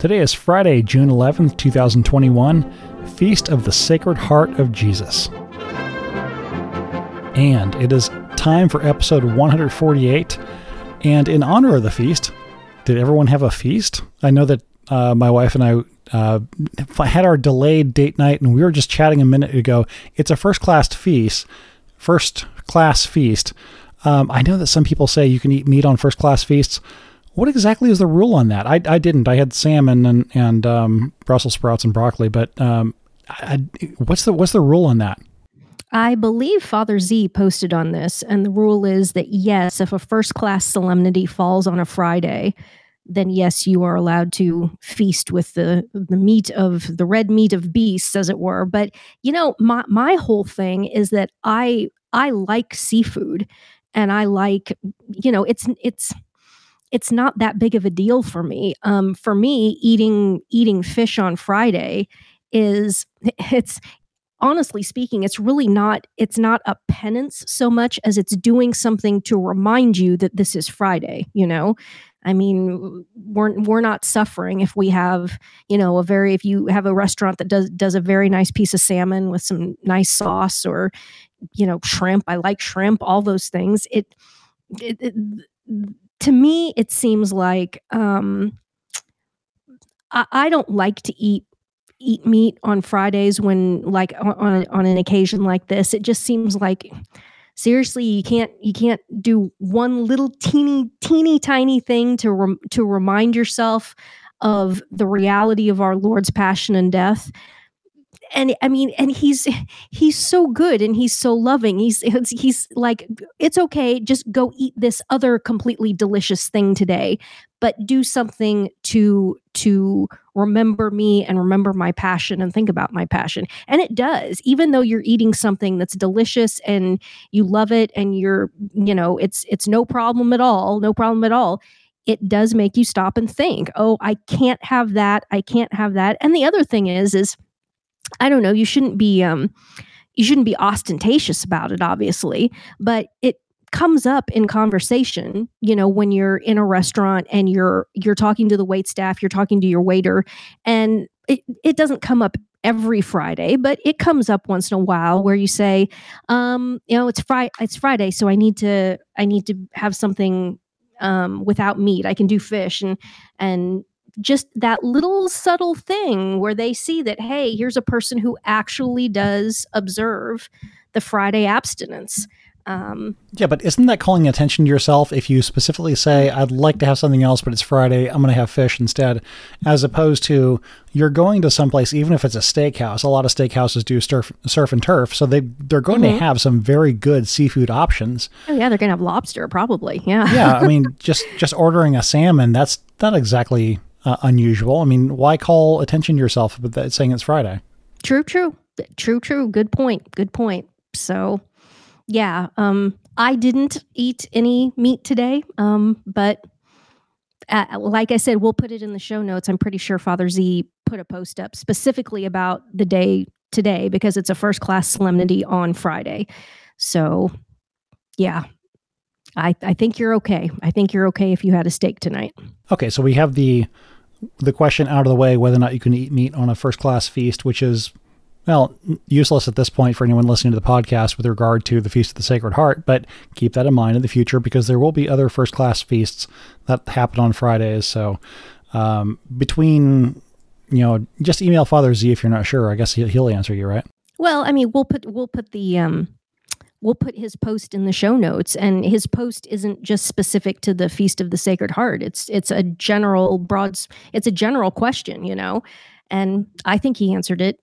Today is Friday, June 11th, 2021, Feast of the Sacred Heart of Jesus. And it is time for episode 148. And in honor of the feast, did everyone have a feast? I know that uh, my wife and I uh, had our delayed date night, and we were just chatting a minute ago. It's a first class feast, first class feast. Um, I know that some people say you can eat meat on first class feasts. What exactly is the rule on that? I, I didn't. I had salmon and and um, Brussels sprouts and broccoli, but um, I, what's the what's the rule on that? I believe Father Z posted on this, and the rule is that yes, if a first class solemnity falls on a Friday, then yes, you are allowed to feast with the the meat of the red meat of beasts, as it were. But you know, my my whole thing is that I I like seafood, and I like you know it's it's it's not that big of a deal for me. Um, for me, eating eating fish on Friday is it's honestly speaking it's really not it's not a penance so much as it's doing something to remind you that this is friday you know i mean we're we're not suffering if we have you know a very if you have a restaurant that does does a very nice piece of salmon with some nice sauce or you know shrimp i like shrimp all those things it, it, it to me, it seems like um, I, I don't like to eat eat meat on Fridays when like on on an occasion like this. It just seems like seriously you can't you can't do one little teeny teeny tiny thing to to remind yourself of the reality of our Lord's passion and death and I mean, and he's he's so good and he's so loving. He's he's like, it's okay, just go eat this other completely delicious thing today, but do something to to remember me and remember my passion and think about my passion. And it does, even though you're eating something that's delicious and you love it and you're, you know, it's it's no problem at all, no problem at all it does make you stop and think oh i can't have that i can't have that and the other thing is is I don't know, you shouldn't be um you shouldn't be ostentatious about it obviously, but it comes up in conversation, you know, when you're in a restaurant and you're you're talking to the wait staff, you're talking to your waiter and it, it doesn't come up every Friday, but it comes up once in a while where you say, um, you know, it's Friday, it's Friday, so I need to, I need to have something um, without meat. I can do fish, and and just that little subtle thing where they see that, hey, here's a person who actually does observe the Friday abstinence. Um, yeah, but isn't that calling attention to yourself if you specifically say, I'd like to have something else, but it's Friday, I'm going to have fish instead, as opposed to you're going to someplace, even if it's a steakhouse, a lot of steakhouses do surf, surf and turf, so they, they're going mm-hmm. to have some very good seafood options. Oh, yeah, they're going to have lobster, probably. Yeah. yeah, I mean, just, just ordering a salmon, that's not exactly uh, unusual. I mean, why call attention to yourself with that saying it's Friday? True, true, true, true. Good point. Good point. So, yeah, um, I didn't eat any meat today, um, but uh, like I said, we'll put it in the show notes. I'm pretty sure Father Z put a post up specifically about the day today because it's a first class solemnity on Friday. So, yeah, I, I think you're okay. I think you're okay if you had a steak tonight. Okay, so we have the the question out of the way whether or not you can eat meat on a first class feast, which is well useless at this point for anyone listening to the podcast with regard to the feast of the Sacred Heart. But keep that in mind in the future because there will be other first class feasts that happen on Fridays. So um, between you know, just email Father Z if you're not sure. I guess he'll answer you, right? Well, I mean, we'll put we'll put the um we'll put his post in the show notes and his post isn't just specific to the feast of the sacred heart. It's it's a general broad it's a general question you know? And i think he answered it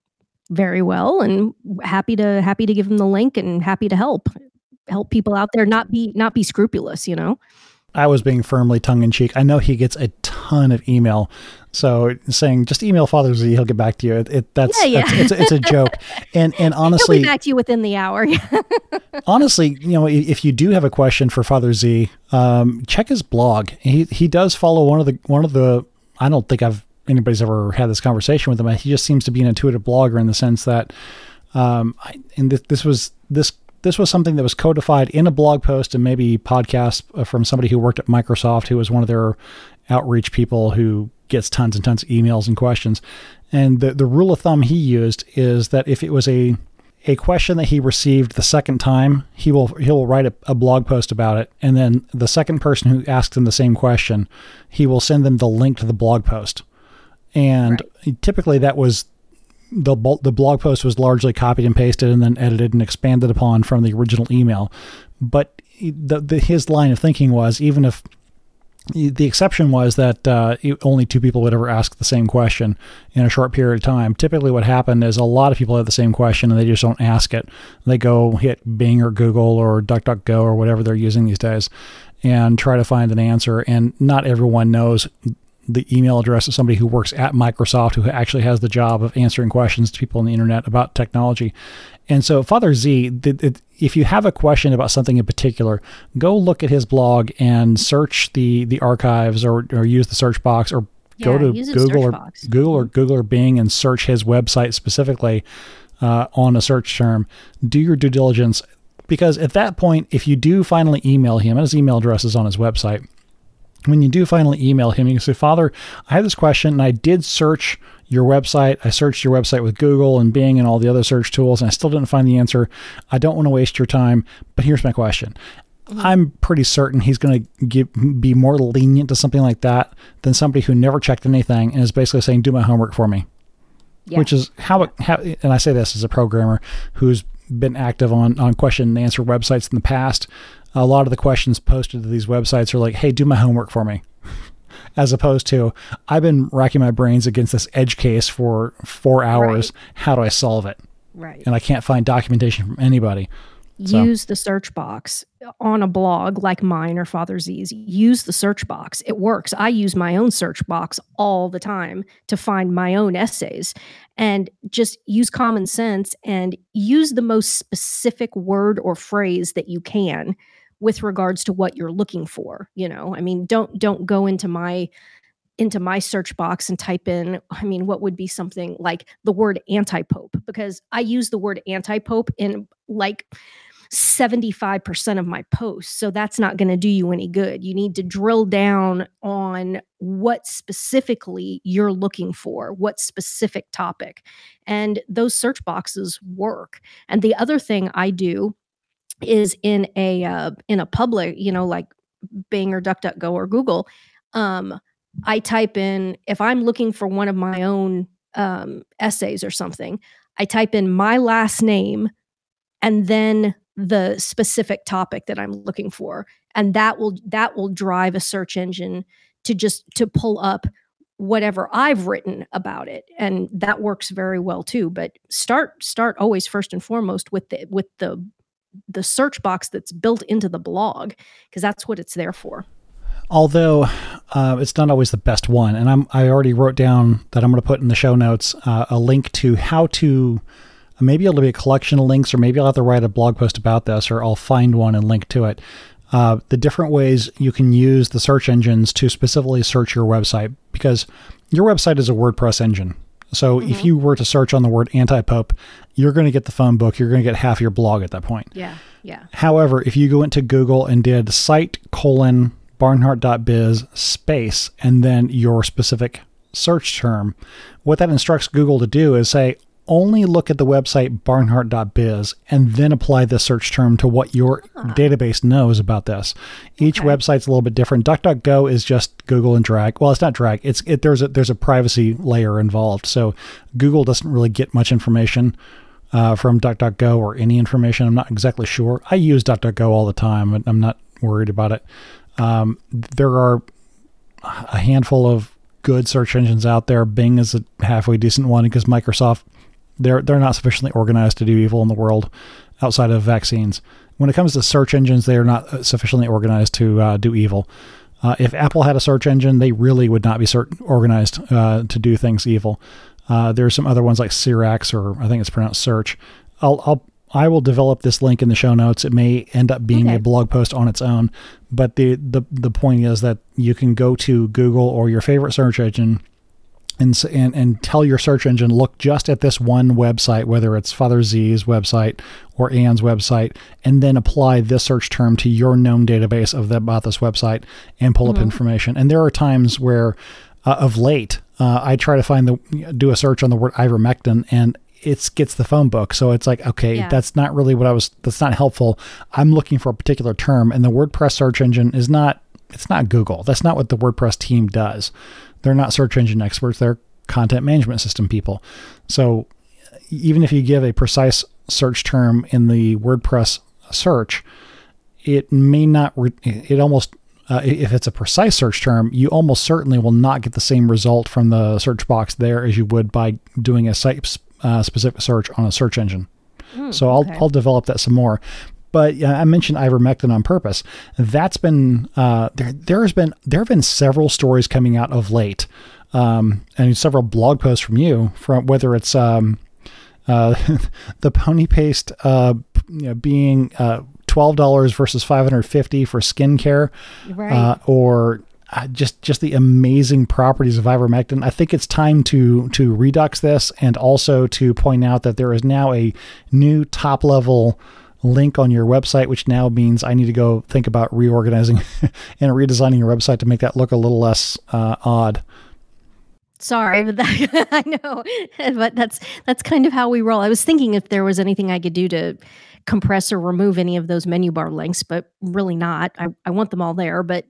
very well and happy to happy to give him the link and happy to help help people out there not be not be scrupulous you know I was being firmly tongue in cheek. I know he gets a ton of email, so saying just email Father Z, he'll get back to you. It, it that's, yeah, yeah. That's, it's, it's, a joke, and and honestly, he'll be back to you within the hour. honestly, you know, if you do have a question for Father Z, um, check his blog. He he does follow one of the one of the. I don't think I've anybody's ever had this conversation with him. He just seems to be an intuitive blogger in the sense that, um, I, and this, this was this this was something that was codified in a blog post and maybe podcast uh, from somebody who worked at Microsoft, who was one of their outreach people who gets tons and tons of emails and questions. And the, the rule of thumb he used is that if it was a a question that he received the second time, he will he will write a, a, blog post about it, and then the second person who asks him the same question, he will send them the link to the blog post. And right. typically, that was the the blog post was largely copied and pasted and then edited and expanded upon from the original email. But the, the, his line of thinking was even if the exception was that uh, only two people would ever ask the same question in a short period of time. Typically, what happened is a lot of people have the same question and they just don't ask it. They go hit Bing or Google or DuckDuckGo or whatever they're using these days and try to find an answer. And not everyone knows the email address of somebody who works at Microsoft who actually has the job of answering questions to people on the internet about technology. And so, Father Z, if you have a question about something in particular, go look at his blog and search the the archives or, or use the search box or yeah, go to Google or box. Google or Google or Bing and search his website specifically uh, on a search term. Do your due diligence because at that point, if you do finally email him, and his email address is on his website, when you do finally email him, you can say, Father, I have this question and I did search your website. I searched your website with Google and Bing and all the other search tools, and I still didn't find the answer. I don't want to waste your time, but here's my question. Mm-hmm. I'm pretty certain he's going to give be more lenient to something like that than somebody who never checked anything and is basically saying, "Do my homework for me," yeah. which is how it. How, and I say this as a programmer who's been active on on question and answer websites in the past a lot of the questions posted to these websites are like, hey, do my homework for me. As opposed to, I've been racking my brains against this edge case for four hours. Right. How do I solve it? Right. And I can't find documentation from anybody. Use the search box on a blog like mine or Father Z's. Use the search box. It works. I use my own search box all the time to find my own essays and just use common sense and use the most specific word or phrase that you can with regards to what you're looking for you know? I mean don't don't go into my into my search box and type in i mean what would be something like the word anti-pope because i use the word anti-pope in like 75% of my posts so that's not going to do you any good. You need to drill down on what specifically you're looking for what specific topic and those search boxes work. And the other thing i do is in a uh, in a public, you know, like Bing or DuckDuckGo or Google, um, I type in if I'm looking for one of my own um, essays or something, I type in my last name and then the specific topic that I'm looking for, and that will that will drive a search engine to just to pull up whatever I've written about it. And that works very well too but start start always first and foremost with the with the the search box that's built into the blog because that's what it's there for. Although uh, it's not always the best one and i'm i already wrote down that i'm going to put in the show notes uh, a link to how to maybe it'll be a collection of links or maybe i'll have to write a blog post about this or i'll find one and link to it. Uh, the different ways you can use the search engines to specifically search your website because your website is a wordpress engine so mm-hmm. if you were to search on the word anti-pope, you're going to get the phone book. You're going to get half your blog at that point. Yeah, yeah. However, if you go into Google and did site colon barnhardt.biz space and then your specific search term, what that instructs Google to do is say, only look at the website barnhardt.biz and then apply the search term to what your huh. database knows about this. Each okay. website's a little bit different. DuckDuckGo is just Google and drag. Well, it's not drag. It's it, there's a there's a privacy layer involved. So Google doesn't really get much information uh, from DuckDuckGo or any information. I'm not exactly sure. I use DuckDuckGo all the time, and I'm not worried about it. Um, there are a handful of good search engines out there. Bing is a halfway decent one because Microsoft they're they're not sufficiently organized to do evil in the world outside of vaccines. When it comes to search engines, they are not uh, sufficiently organized to uh, do evil. Uh, if Apple had a search engine, they really would not be cert- organized uh, to do things evil. Uh, there are some other ones like Searx, or I think it's pronounced Search. I'll, I'll I will develop this link in the show notes. It may end up being okay. a blog post on its own, but the, the the point is that you can go to Google or your favorite search engine and, and and tell your search engine look just at this one website, whether it's Father Z's website or Ann's website, and then apply this search term to your known database of the, about this website and pull mm-hmm. up information. And there are times where, uh, of late, uh, I try to find the do a search on the word ivermectin, and it gets the phone book. So it's like, okay, yeah. that's not really what I was. That's not helpful. I'm looking for a particular term, and the WordPress search engine is not. It's not Google. That's not what the WordPress team does. They're not search engine experts. They're content management system people. So even if you give a precise search term in the WordPress search, it may not, re- it almost, uh, if it's a precise search term, you almost certainly will not get the same result from the search box there as you would by doing a site uh, specific search on a search engine. Mm, so I'll, okay. I'll develop that some more. But uh, I mentioned ivermectin on purpose. That's been uh, there. There has been there have been several stories coming out of late, um, and several blog posts from you from whether it's um, uh, the pony paste uh, you know, being uh, twelve dollars versus five hundred fifty for skincare, right. Uh, or uh, just just the amazing properties of ivermectin. I think it's time to to redux this and also to point out that there is now a new top level link on your website, which now means I need to go think about reorganizing and redesigning your website to make that look a little less uh, odd. Sorry, but that, I know, but that's that's kind of how we roll. I was thinking if there was anything I could do to compress or remove any of those menu bar links, but really not. I, I want them all there, but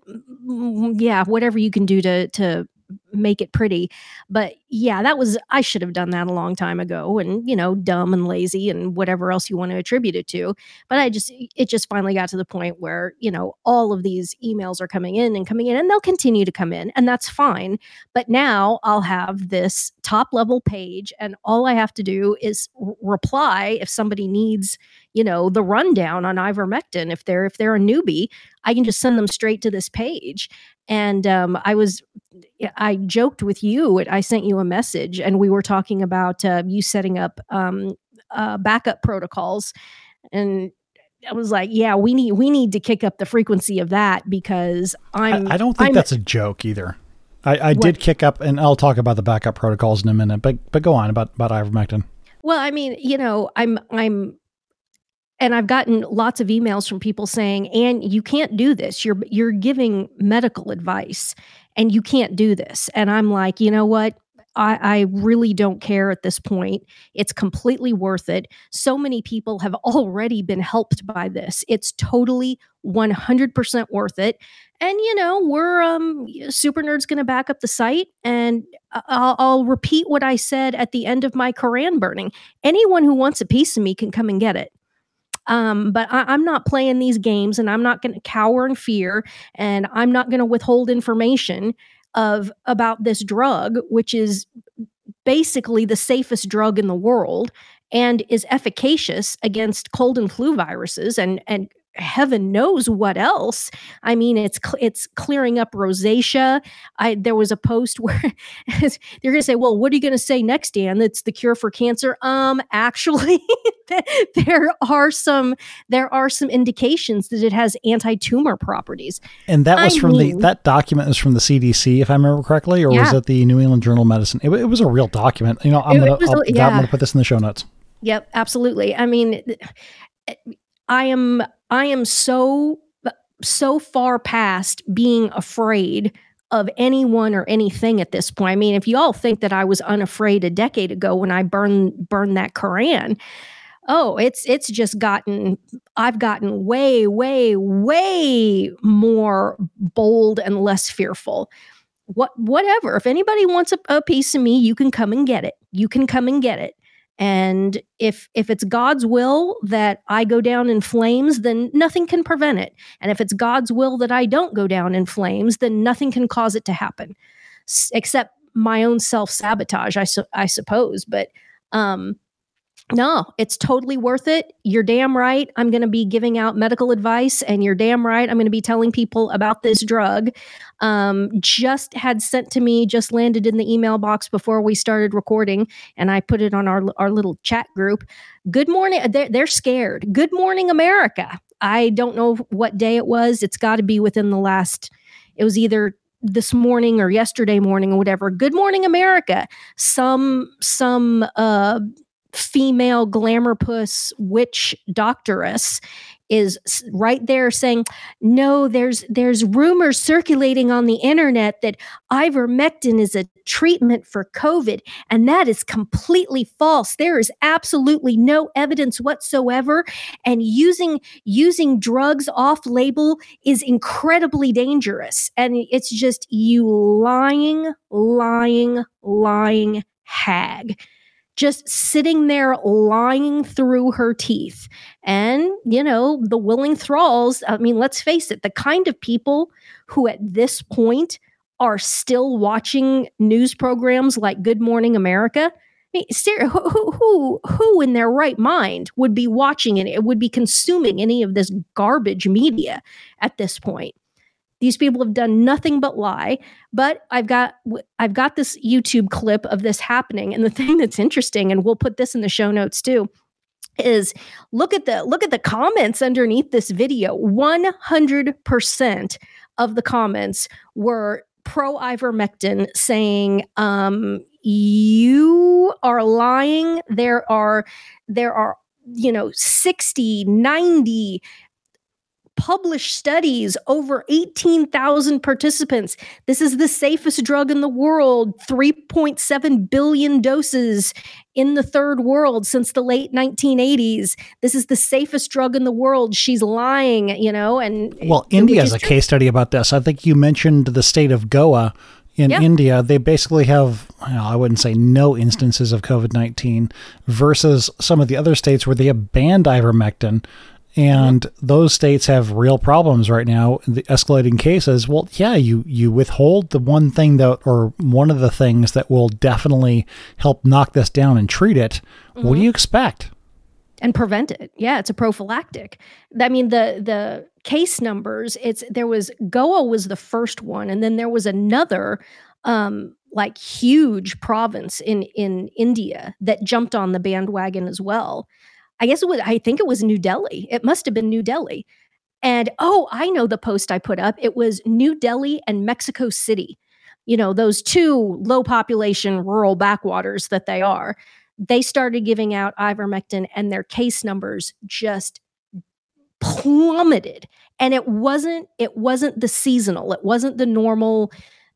mm, yeah, whatever you can do to to make it pretty. But yeah, that was I should have done that a long time ago and you know, dumb and lazy and whatever else you want to attribute it to. But I just it just finally got to the point where, you know, all of these emails are coming in and coming in and they'll continue to come in and that's fine. But now I'll have this top level page and all I have to do is reply if somebody needs, you know, the rundown on ivermectin if they're if they're a newbie, I can just send them straight to this page. And um, I was, I joked with you. I sent you a message, and we were talking about uh, you setting up um, uh, backup protocols, and I was like, yeah, we need we need to kick up the frequency of that because I'm. I, I don't think I'm, that's a joke either. I, I did kick up, and I'll talk about the backup protocols in a minute. But but go on about about ivermectin. Well, I mean, you know, I'm I'm and I've gotten lots of emails from people saying, "And you can't do this. You're you're giving medical advice, and you can't do this." And I'm like, you know what? I, I really don't care at this point. It's completely worth it. So many people have already been helped by this. It's totally 100% worth it. And you know, we're um super nerds going to back up the site and I'll, I'll repeat what I said at the end of my Koran burning. Anyone who wants a piece of me can come and get it. Um, but I, am not playing these games and I'm not going to cower in fear and I'm not going to withhold information of about this drug, which is basically the safest drug in the world and is efficacious against cold and flu viruses and and heaven knows what else. I mean, it's it's clearing up rosacea. I there was a post where they're going to say, "Well, what are you going to say next, Dan? That's the cure for cancer." Um, actually, there are some there are some indications that it has anti-tumor properties. And that was I from mean, the that document was from the CDC, if I remember correctly, or yeah. was it the New England Journal of Medicine? It, it was a real document. You know, I'm gonna, yeah. I'm gonna put this in the show notes. Yep, absolutely. I mean, I am I am so so far past being afraid of anyone or anything at this point. I mean, if you all think that I was unafraid a decade ago when I burned burned that Koran, oh, it's it's just gotten I've gotten way way way more bold and less fearful. What whatever. If anybody wants a, a piece of me, you can come and get it. You can come and get it and if if it's god's will that i go down in flames then nothing can prevent it. And if it's god's will that i don't go down in flames then nothing can cause it to happen S- except my own self-sabotage i, su- I suppose. But um no, it's totally worth it. You're damn right. I'm going to be giving out medical advice, and you're damn right. I'm going to be telling people about this drug. Um, just had sent to me, just landed in the email box before we started recording, and I put it on our our little chat group. Good morning. They're, they're scared. Good morning, America. I don't know what day it was. It's got to be within the last. It was either this morning or yesterday morning or whatever good morning america some some uh female glamour puss witch doctoress is right there saying no there's there's rumors circulating on the internet that ivermectin is a treatment for covid and that is completely false. There is absolutely no evidence whatsoever and using using drugs off label is incredibly dangerous. And it's just you lying lying lying hag just sitting there lying through her teeth. And, you know, the willing thralls, I mean, let's face it, the kind of people who at this point are still watching news programs like Good Morning America. I mean, who, who, who in their right mind would be watching it, would be consuming any of this garbage media at this point? These people have done nothing but lie. But I've got I've got this YouTube clip of this happening. And the thing that's interesting, and we'll put this in the show notes too, is look at the look at the comments underneath this video. 100% of the comments were pro ivermectin saying um, you are lying there are there are you know 60 90 published studies, over 18,000 participants. This is the safest drug in the world, 3.7 billion doses in the third world since the late 1980s. This is the safest drug in the world. She's lying, you know, and Well, India is a true. case study about this. I think you mentioned the state of Goa in yep. India, they basically have, I wouldn't say no instances of COVID 19 versus some of the other states where they have banned ivermectin and those states have real problems right now. The escalating cases well yeah you you withhold the one thing that or one of the things that will definitely help knock this down and treat it. Mm-hmm. what do you expect? And prevent it. Yeah it's a prophylactic. I mean the the case numbers it's there was goa was the first one and then there was another um like huge province in in india that jumped on the bandwagon as well I guess it was, I think it was New Delhi. It must have been New Delhi. And oh, I know the post I put up. It was New Delhi and Mexico City. You know, those two low population rural backwaters that they are. They started giving out ivermectin and their case numbers just plummeted. And it wasn't it wasn't the seasonal. It wasn't the normal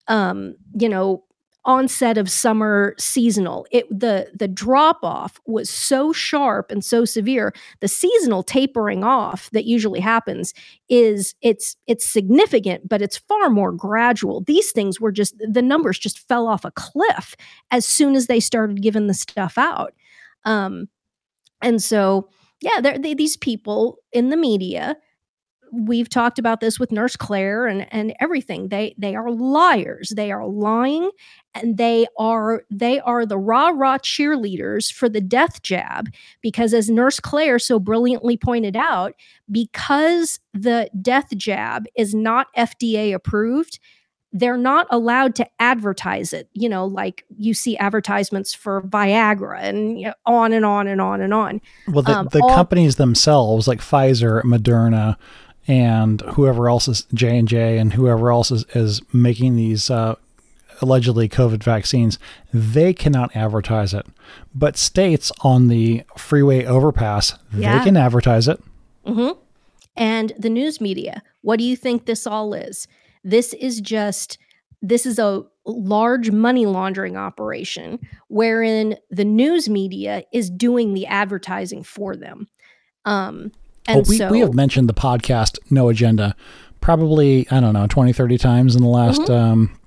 um, you know, onset of summer seasonal. It the the drop off was so sharp and so severe the seasonal tapering off that usually happens is it's it's significant but it's far more gradual. These things were just the numbers just fell off a cliff as soon as they started giving the stuff out. Um and so yeah these people in the media we've talked about this with nurse claire and and everything. They they are liars. They are lying and they are they are the rah rah cheerleaders for the death jab because as nurse claire so brilliantly pointed out because the death jab is not fda approved they're not allowed to advertise it. You know like you see advertisements for viagra and you know, on and on and on and on. Well the, um, the all, companies themselves like pfizer moderna and whoever else is J and J and whoever else is, is making these uh, allegedly COVID vaccines, they cannot advertise it. But states on the freeway overpass, yeah. they can advertise it. Mm-hmm. And the news media, what do you think this all is? This is just this is a large money laundering operation wherein the news media is doing the advertising for them. Um, and oh, we, so, we have mentioned the podcast No Agenda probably, I don't know, 20, 30 times in the last mm-hmm. um,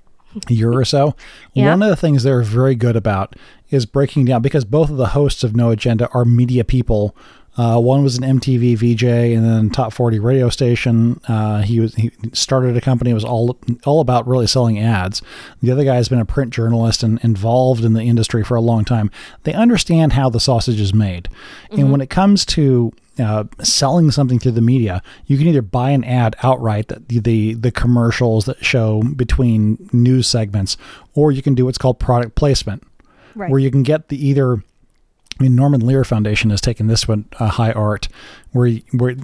year or so. Yeah. One of the things they're very good about is breaking down because both of the hosts of No Agenda are media people. Uh, one was an MTV VJ and then top 40 radio station. Uh, he was he started a company. It was all all about really selling ads. The other guy has been a print journalist and involved in the industry for a long time. They understand how the sausage is made, mm-hmm. and when it comes to uh, selling something through the media, you can either buy an ad outright, the, the the commercials that show between news segments, or you can do what's called product placement, right. where you can get the either I mean, Norman Lear Foundation has taken this one uh, high art, where where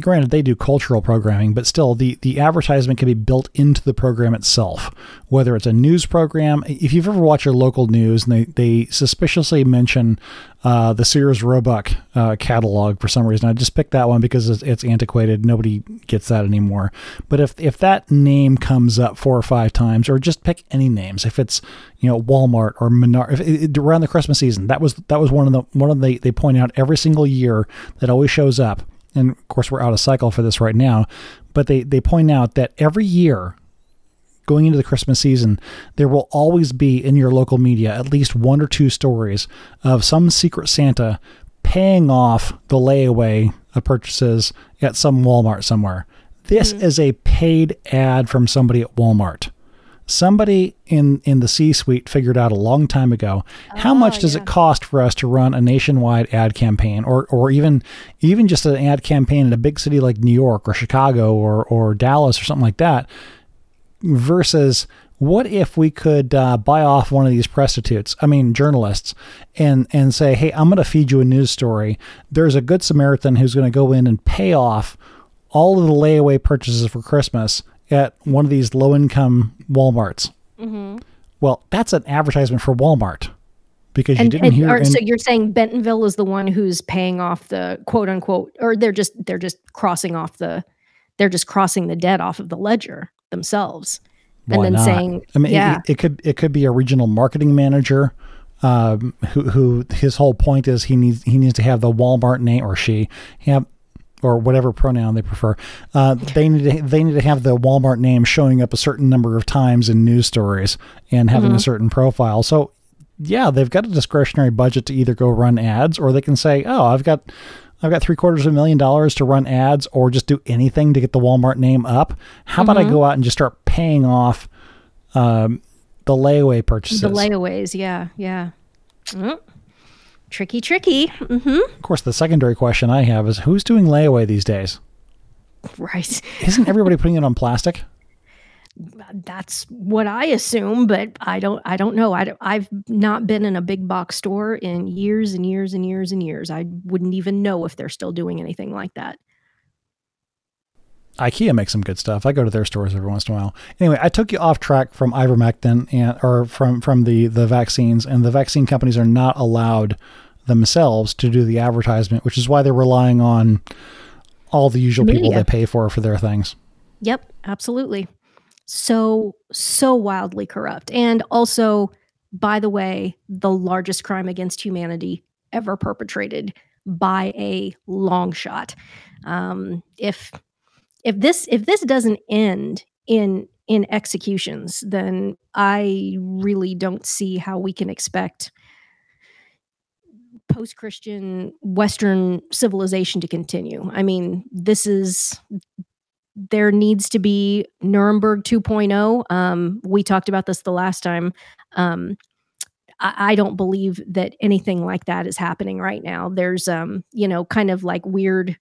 granted they do cultural programming, but still the the advertisement can be built into the program itself. Whether it's a news program, if you've ever watched your local news and they they suspiciously mention uh, the Sears Roebuck uh, catalog for some reason. I just picked that one because it's, it's, antiquated. Nobody gets that anymore. But if if that name comes up four or five times, or just pick any names, if it's you know Walmart or Menard, if around the Christmas season, that was that was one of the one of the they point out every single year that always shows up. And of course, we're out of cycle for this right now, but they they point out that every year going into the Christmas season, there will always be in your local media at least one or two stories of some secret Santa paying off the layaway of purchases at some Walmart somewhere. This mm-hmm. is a paid ad from somebody at Walmart. Somebody in, in the C suite figured out a long time ago how oh, much does yeah. it cost for us to run a nationwide ad campaign or, or even even just an ad campaign in a big city like New York or Chicago or, or Dallas or something like that versus what if we could uh, buy off one of these prostitutes i mean journalists and and say hey i'm going to feed you a news story there's a good samaritan who's going to go in and pay off all of the layaway purchases for christmas at one of these low income walmarts mm-hmm. well that's an advertisement for walmart because and, you didn't and, hear. Or, so you're saying Bentonville is the one who's paying off the quote unquote, or they're just they're just crossing off the, they're just crossing the debt off of the ledger themselves and then not? saying, I mean, yeah. it, it, could it could be a regional marketing manager. Um, who, who his whole point is he needs he needs to have the Walmart name or she have or whatever pronoun they prefer. Uh, they need to, they need to have the Walmart name showing up a certain number of times in news stories and having mm-hmm. a certain profile. So yeah, they've got a discretionary budget to either go run ads or they can say, oh, I've got I've got three quarters of a million dollars to run ads or just do anything to get the Walmart name up. How mm-hmm. about I mm-hmm. go out and just start paying off um, the layaway purchases? The layaways, yeah, yeah. Mm. Tricky, tricky. Mm-hmm. Of course, the secondary question I have is who's doing layaway these days? Right. Isn't everybody putting it on plastic? that's what I assume, but I don't. I don't know. I I've not been in a big box store in years and years and years and years. I wouldn't even know if they're still doing anything like that. IKEA makes some good stuff. I go to their stores every once in a while. Anyway, I took you off track from ivermectin and or from from the the vaccines, and the vaccine companies are not allowed themselves to do the advertisement, which is why they're relying on all the usual Media. people they pay for for their things. Yep, absolutely so so wildly corrupt and also by the way the largest crime against humanity ever perpetrated by a long shot um, if if this if this doesn't end in in executions then i really don't see how we can expect post-christian western civilization to continue i mean this is there needs to be Nuremberg 2.0. Um, we talked about this the last time. Um, I, I, don't believe that anything like that is happening right now. There's, um, you know, kind of like weird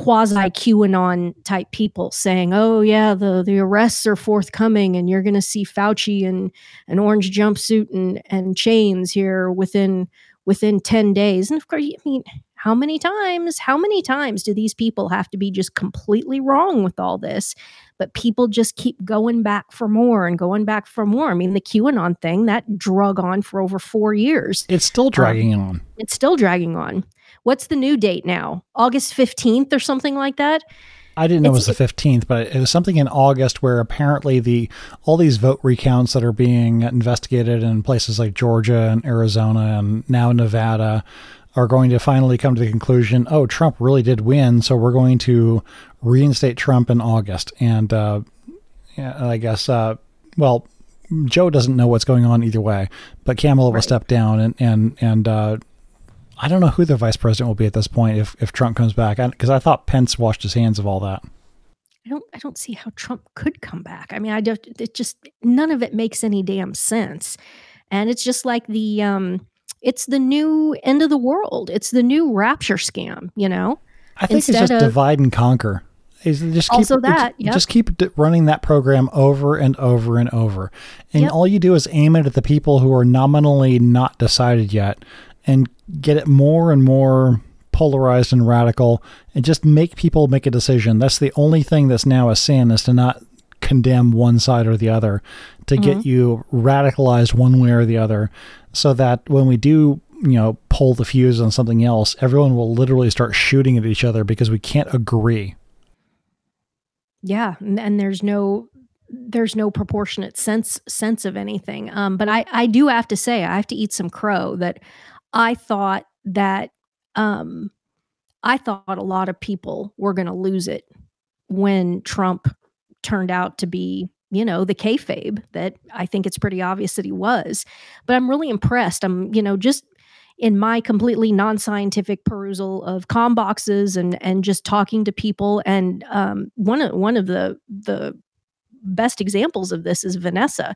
quasi QAnon type people saying, "Oh yeah, the the arrests are forthcoming, and you're going to see Fauci in an orange jumpsuit and and chains here within within ten days." And of course, I mean, how many times, how many times do these people have to be just completely wrong with all this? But people just keep going back for more and going back for more. I mean, the QAnon thing that drug on for over four years. It's still um, dragging um, on. It's still dragging on. What's the new date now? August 15th or something like that? I didn't know it's, it was the 15th, but it was something in August where apparently the all these vote recounts that are being investigated in places like Georgia and Arizona and now Nevada are going to finally come to the conclusion, oh, Trump really did win, so we're going to reinstate Trump in August. And uh, yeah, I guess, uh, well, Joe doesn't know what's going on either way, but Kamala right. will step down, and and and uh, I don't know who the vice president will be at this point if if Trump comes back, because I, I, thought Pence washed his hands of all that. I don't I don't see how Trump could come back. I mean, I don't. It just none of it makes any damn sense, and it's just like the um it's the new end of the world. It's the new rapture scam, you know? I think Instead it's just of, divide and conquer. Is just keep, also that yep. just keep running that program over and over and over, and yep. all you do is aim it at the people who are nominally not decided yet, and get it more and more polarized and radical and just make people make a decision. That's the only thing that's now a sin is to not condemn one side or the other, to mm-hmm. get you radicalized one way or the other, so that when we do, you know, pull the fuse on something else, everyone will literally start shooting at each other because we can't agree. Yeah, and there's no there's no proportionate sense sense of anything. Um, but I I do have to say I have to eat some crow that I thought that um, I thought a lot of people were going to lose it when Trump turned out to be, you know, the kayfabe that I think it's pretty obvious that he was. But I'm really impressed. I'm, you know, just in my completely non-scientific perusal of com boxes and and just talking to people and um, one of one of the the best examples of this is Vanessa.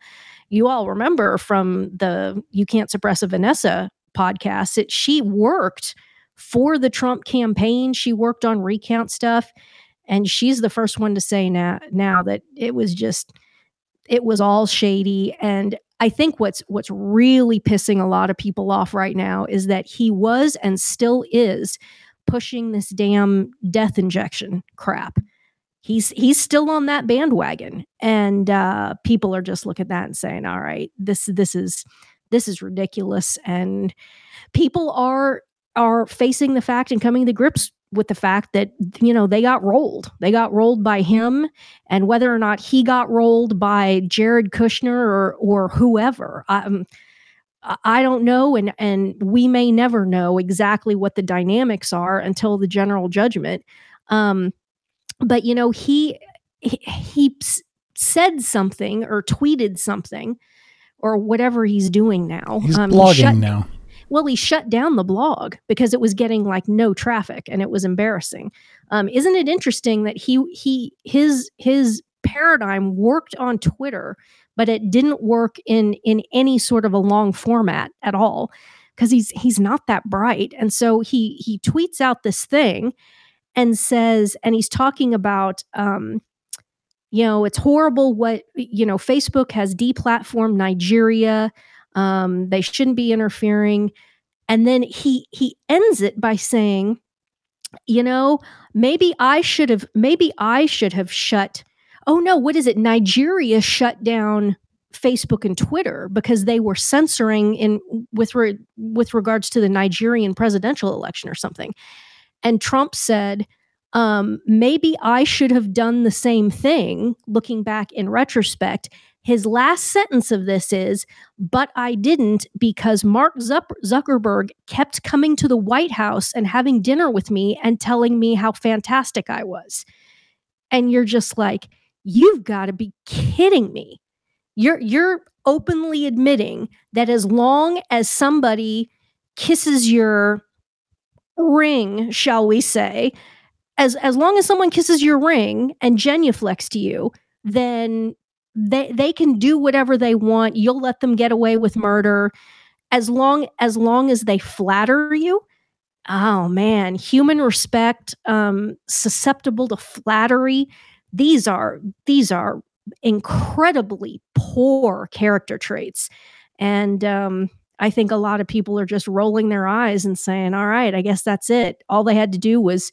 You all remember from the You Can't Suppress a Vanessa podcast that she worked for the Trump campaign. She worked on recount stuff. And she's the first one to say now, now that it was just, it was all shady. And I think what's what's really pissing a lot of people off right now is that he was and still is pushing this damn death injection crap. He's he's still on that bandwagon, and uh, people are just looking at that and saying, "All right, this this is this is ridiculous." And people are are facing the fact and coming to grips with the fact that you know they got rolled they got rolled by him and whether or not he got rolled by jared kushner or or whoever um, i don't know and and we may never know exactly what the dynamics are until the general judgment um, but you know he he, he said something or tweeted something or whatever he's doing now he's um, blogging shut, now well, he shut down the blog because it was getting like no traffic and it was embarrassing. Um, isn't it interesting that he he his his paradigm worked on Twitter, but it didn't work in in any sort of a long format at all because he's he's not that bright. And so he he tweets out this thing and says, and he's talking about um, you know, it's horrible what you know, Facebook has deplatformed Nigeria. Um, they shouldn't be interfering. And then he he ends it by saying, you know, maybe I should have maybe I should have shut. Oh no, what is it? Nigeria shut down Facebook and Twitter because they were censoring in with re, with regards to the Nigerian presidential election or something. And Trump said, um, maybe I should have done the same thing. Looking back in retrospect, his last sentence of this is, but I didn't because Mark Zuckerberg kept coming to the White House and having dinner with me and telling me how fantastic I was. And you're just like, you've got to be kidding me. You're you're openly admitting that as long as somebody kisses your ring, shall we say, as as long as someone kisses your ring and genuflects to you, then they they can do whatever they want. You'll let them get away with murder. As long as long as they flatter you oh man human respect um susceptible to flattery these are these are incredibly poor character traits. And um I think a lot of people are just rolling their eyes and saying, "All right, I guess that's it." All they had to do was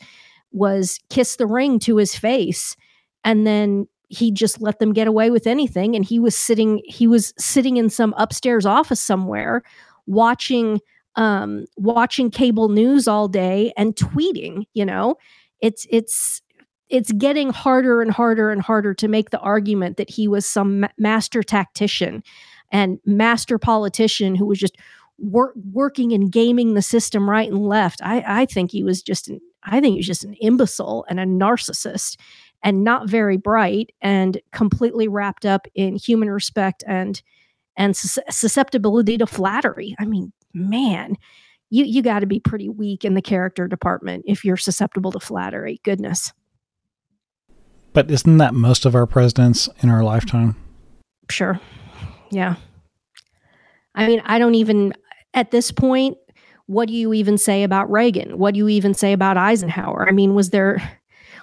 was kiss the ring to his face and then he just let them get away with anything and he was sitting he was sitting in some upstairs office somewhere watching um watching cable news all day and tweeting you know? It's it's it's getting harder and harder and harder to make the argument that he was some ma- master tactician and master politician who was just wor- working and gaming the system right and left. I i think he was just an i think he was just an imbecile and a narcissist and not very bright and completely wrapped up in human respect and and susceptibility to flattery. I mean, man, you you got to be pretty weak in the character department if you're susceptible to flattery. Goodness. But isn't that most of our presidents in our lifetime? Sure. Yeah. I mean, I don't even at this point what do you even say about Reagan? What do you even say about Eisenhower? I mean, was there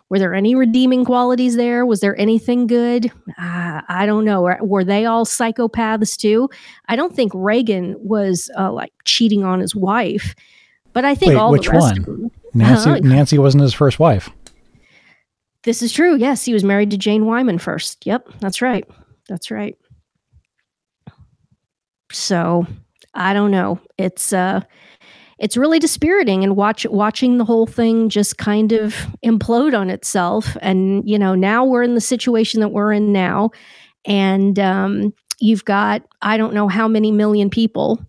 were there any redeeming qualities there? Was there anything good? Uh, I don't know. Were, were, they all psychopaths too? I don't think Reagan was uh, like cheating on his wife. But I think Wait, all which the rest one? them. Nancy Uh-huh. Nancy wasn't his first wife. This is true. Yes, he was married to Jane Wyman first. Yep, that's right. That's right. So, I don't know. It's uh it's really dispiriting and watch watching the whole thing just kind of implode on itself. And you know, now we're in the situation that we're in now. And um you've got I don't know how many million people.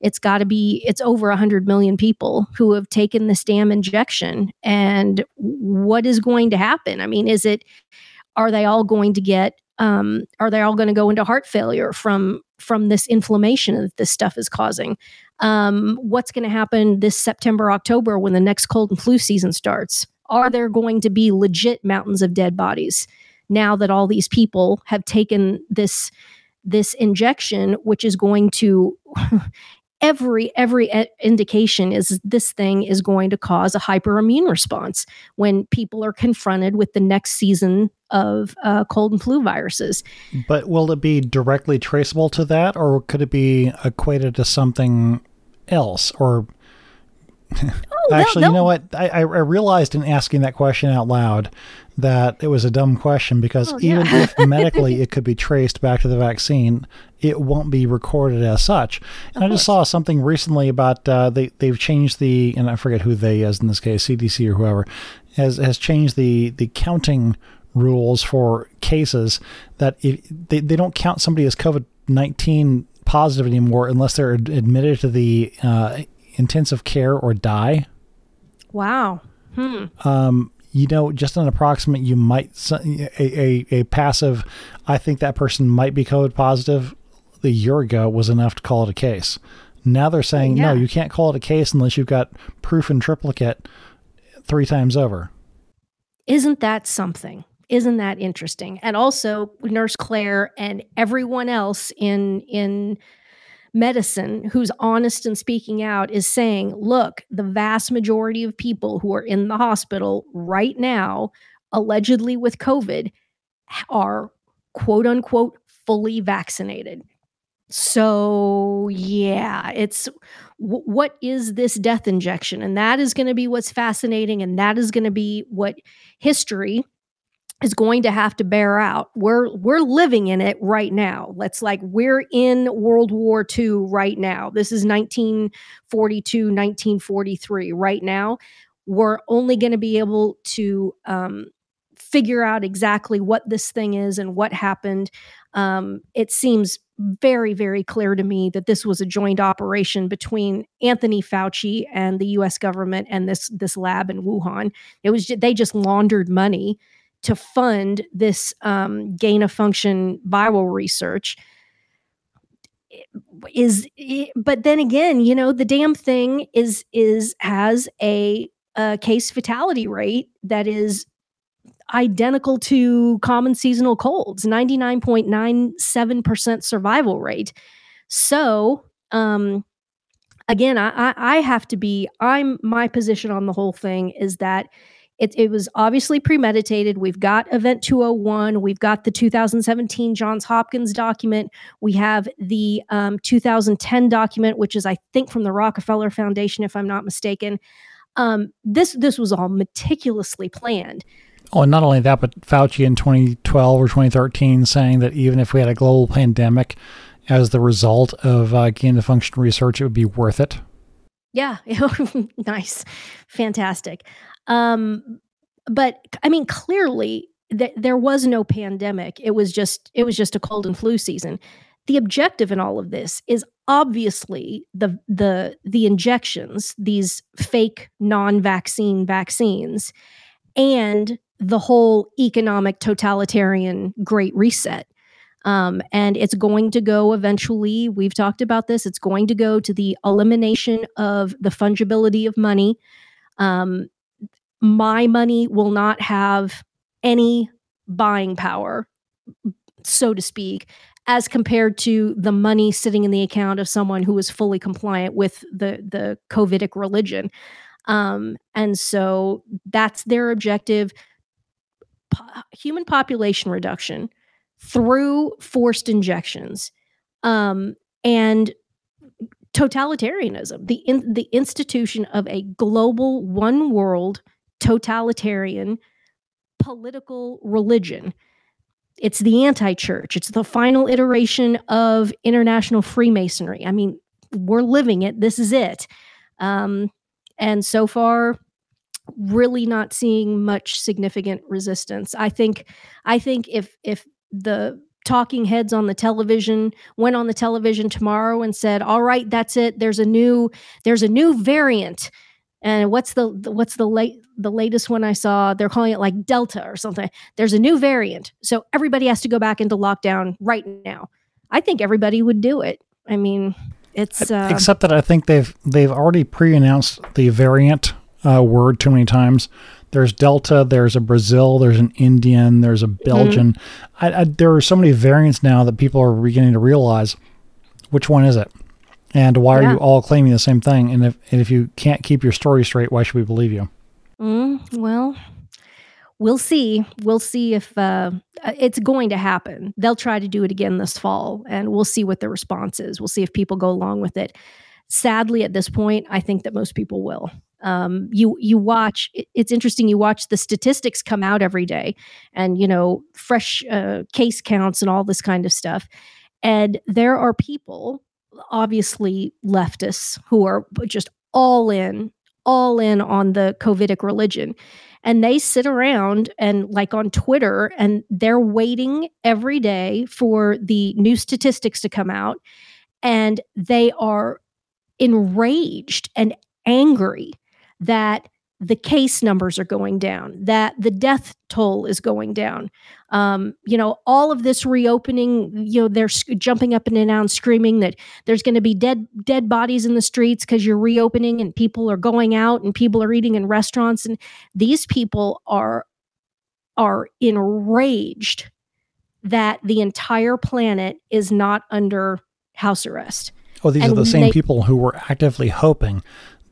It's got to be it's over a 100 million people who have taken this damn injection. And what is going to happen? I mean is it are they all going to get um, are they all going to go into heart failure from from this inflammation that this stuff is causing? Um, what's going to happen this september october when the next cold and flu season starts? Are there going to be legit mountains of dead bodies now that all these people have taken this this injection which is going to every every indication is this thing is going to cause a hyperimmune response when people are confronted with the next season of uh, cold and flu viruses. But will it be directly traceable to that, or could it be equated to something else? Or Oh, actually, they'll- you know what? I, I realized in asking that question out loud that it was a dumb question because Oh, even yeah. if medically it could be traced back to the vaccine, it won't be recorded as such. And I just saw something recently about uh, they they've changed the and I forget who they is in this case, CDC or whoever has has changed the the counting rules for cases that if they, they don't count somebody as COVID nineteen positive anymore unless they're ad- admitted to the uh, intensive care or die Wow. Hmm. um, you know, just an approximate, you might a a passive. I think that person might be COVID positive. A year ago was enough to call it a case. Now they're saying Yeah. no, you can't call it a case unless you've got proof in triplicate three times over. Isn't that something? Isn't that interesting? And also, Nurse Claire and everyone else in in medicine who's honest and speaking out is saying, look, the vast majority of people who are in the hospital right now, allegedly with COVID, are quote unquote fully vaccinated. So, yeah, it's w- what is this death injection? And that is going to be what's fascinating. And that is going to be what history is going to have to bear out. We're we're living in it right now. Let's like we're in World War II right now. This is 1942, 1943 right now. We're only going to be able to um, figure out exactly what this thing is and what happened. Um, it seems very, very clear to me that this was a joint operation between Anthony Fauci and the U.S. government and this this lab in Wuhan. It was they just laundered money to fund this um, gain of function viral research. Is but then again you know the damn thing is is has a, a case fatality rate that is identical to common seasonal colds 99.97% survival rate. So um again I, I i have to be i'm my position on the whole thing is that it, it was obviously premeditated. We've got Event 201. We've got the 2017 Johns Hopkins document. We have the um, 2010 document, which is, I think, from the Rockefeller Foundation, if I'm not mistaken. Um, this this was all meticulously planned. Oh, and not only that, but Fauci in 2012 or 2013 saying that even if we had a global pandemic as the result of uh, gain of function research, it would be worth it. Yeah, nice, fantastic. Um, but I mean, clearly th- there was no pandemic. It was just it was just a cold and flu season. The objective in all of this is obviously the the the injections, these fake non-vaccine vaccines, and the whole economic totalitarian great reset. Um, and it's going to go eventually. We've talked about this. It's going to go to the elimination of the fungibility of money. Um, my money will not have any buying power, so to speak, as compared to the money sitting in the account of someone who is fully compliant with the the COVIDic religion. Um, and so that's their objective: human population reduction through forced injections. Um, and totalitarianism, the in, the institution of a global one world totalitarian political religion. It's the anti-church. It's the final iteration of international Freemasonry. I mean, we're living it. This is it. Um, and so far, really not seeing much significant resistance. I think I think if if the talking heads on the television went on the television tomorrow and said, "All right, that's it. There's a new there's a new variant." And what's the what's the late the latest one I saw? They're calling it like Delta or something. There's a new variant, so everybody has to go back into lockdown right now. I think everybody would do it. I mean, it's uh, except that I think they've they've already pre-announced the variant uh, word too many times. There's Delta, there's a Brazil, there's an Indian, there's a mm-hmm. Belgian. Mm-hmm. I, I, there are so many variants now that people are beginning to realize which one is it, and why yeah. are you all claiming the same thing? And if and if you can't keep your story straight, why should we believe you? Mm, well, we'll see. We'll see if uh, it's going to happen. They'll try to do it again this fall, and we'll see what the response is. We'll see if people go along with it. Sadly, at this point, I think that most people will um, you you watch it's interesting you watch the statistics come out every day and you know fresh uh, case counts and all this kind of stuff. And there are people obviously leftists who are just all in all in on the covidic religion. And they sit around and like on twitter and they're waiting every day for the new statistics to come out. And they are enraged and angry that the case numbers are going down, that the death toll is going down. Um, you know, all of this reopening, you know, they're sc- jumping up and down, screaming that there's going to be dead dead bodies in the streets because you're reopening and people are going out and people are eating in restaurants, and these people are are enraged that the entire planet is not under house arrest. Oh, these and are the same they, people who were actively hoping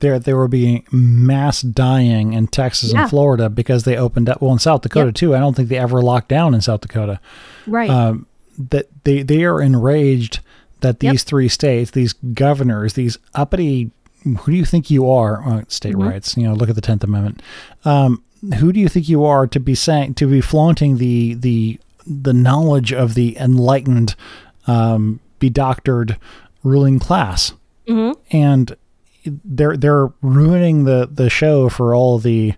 there there were being mass dying in Texas yeah. and Florida because they opened up. Well, in South Dakota yep. too. I don't think they ever locked down in South Dakota. Right. Um, that they they are enraged that these yep. three states, these governors, these uppity. Who do you think you are? Uh, state mm-hmm. rights. You know, look at the Tenth Amendment. Um, who do you think you are to be saying to be flaunting the the the knowledge of the enlightened, um, bedoctored ruling class? Mm-hmm. And they're they're ruining the the show for all the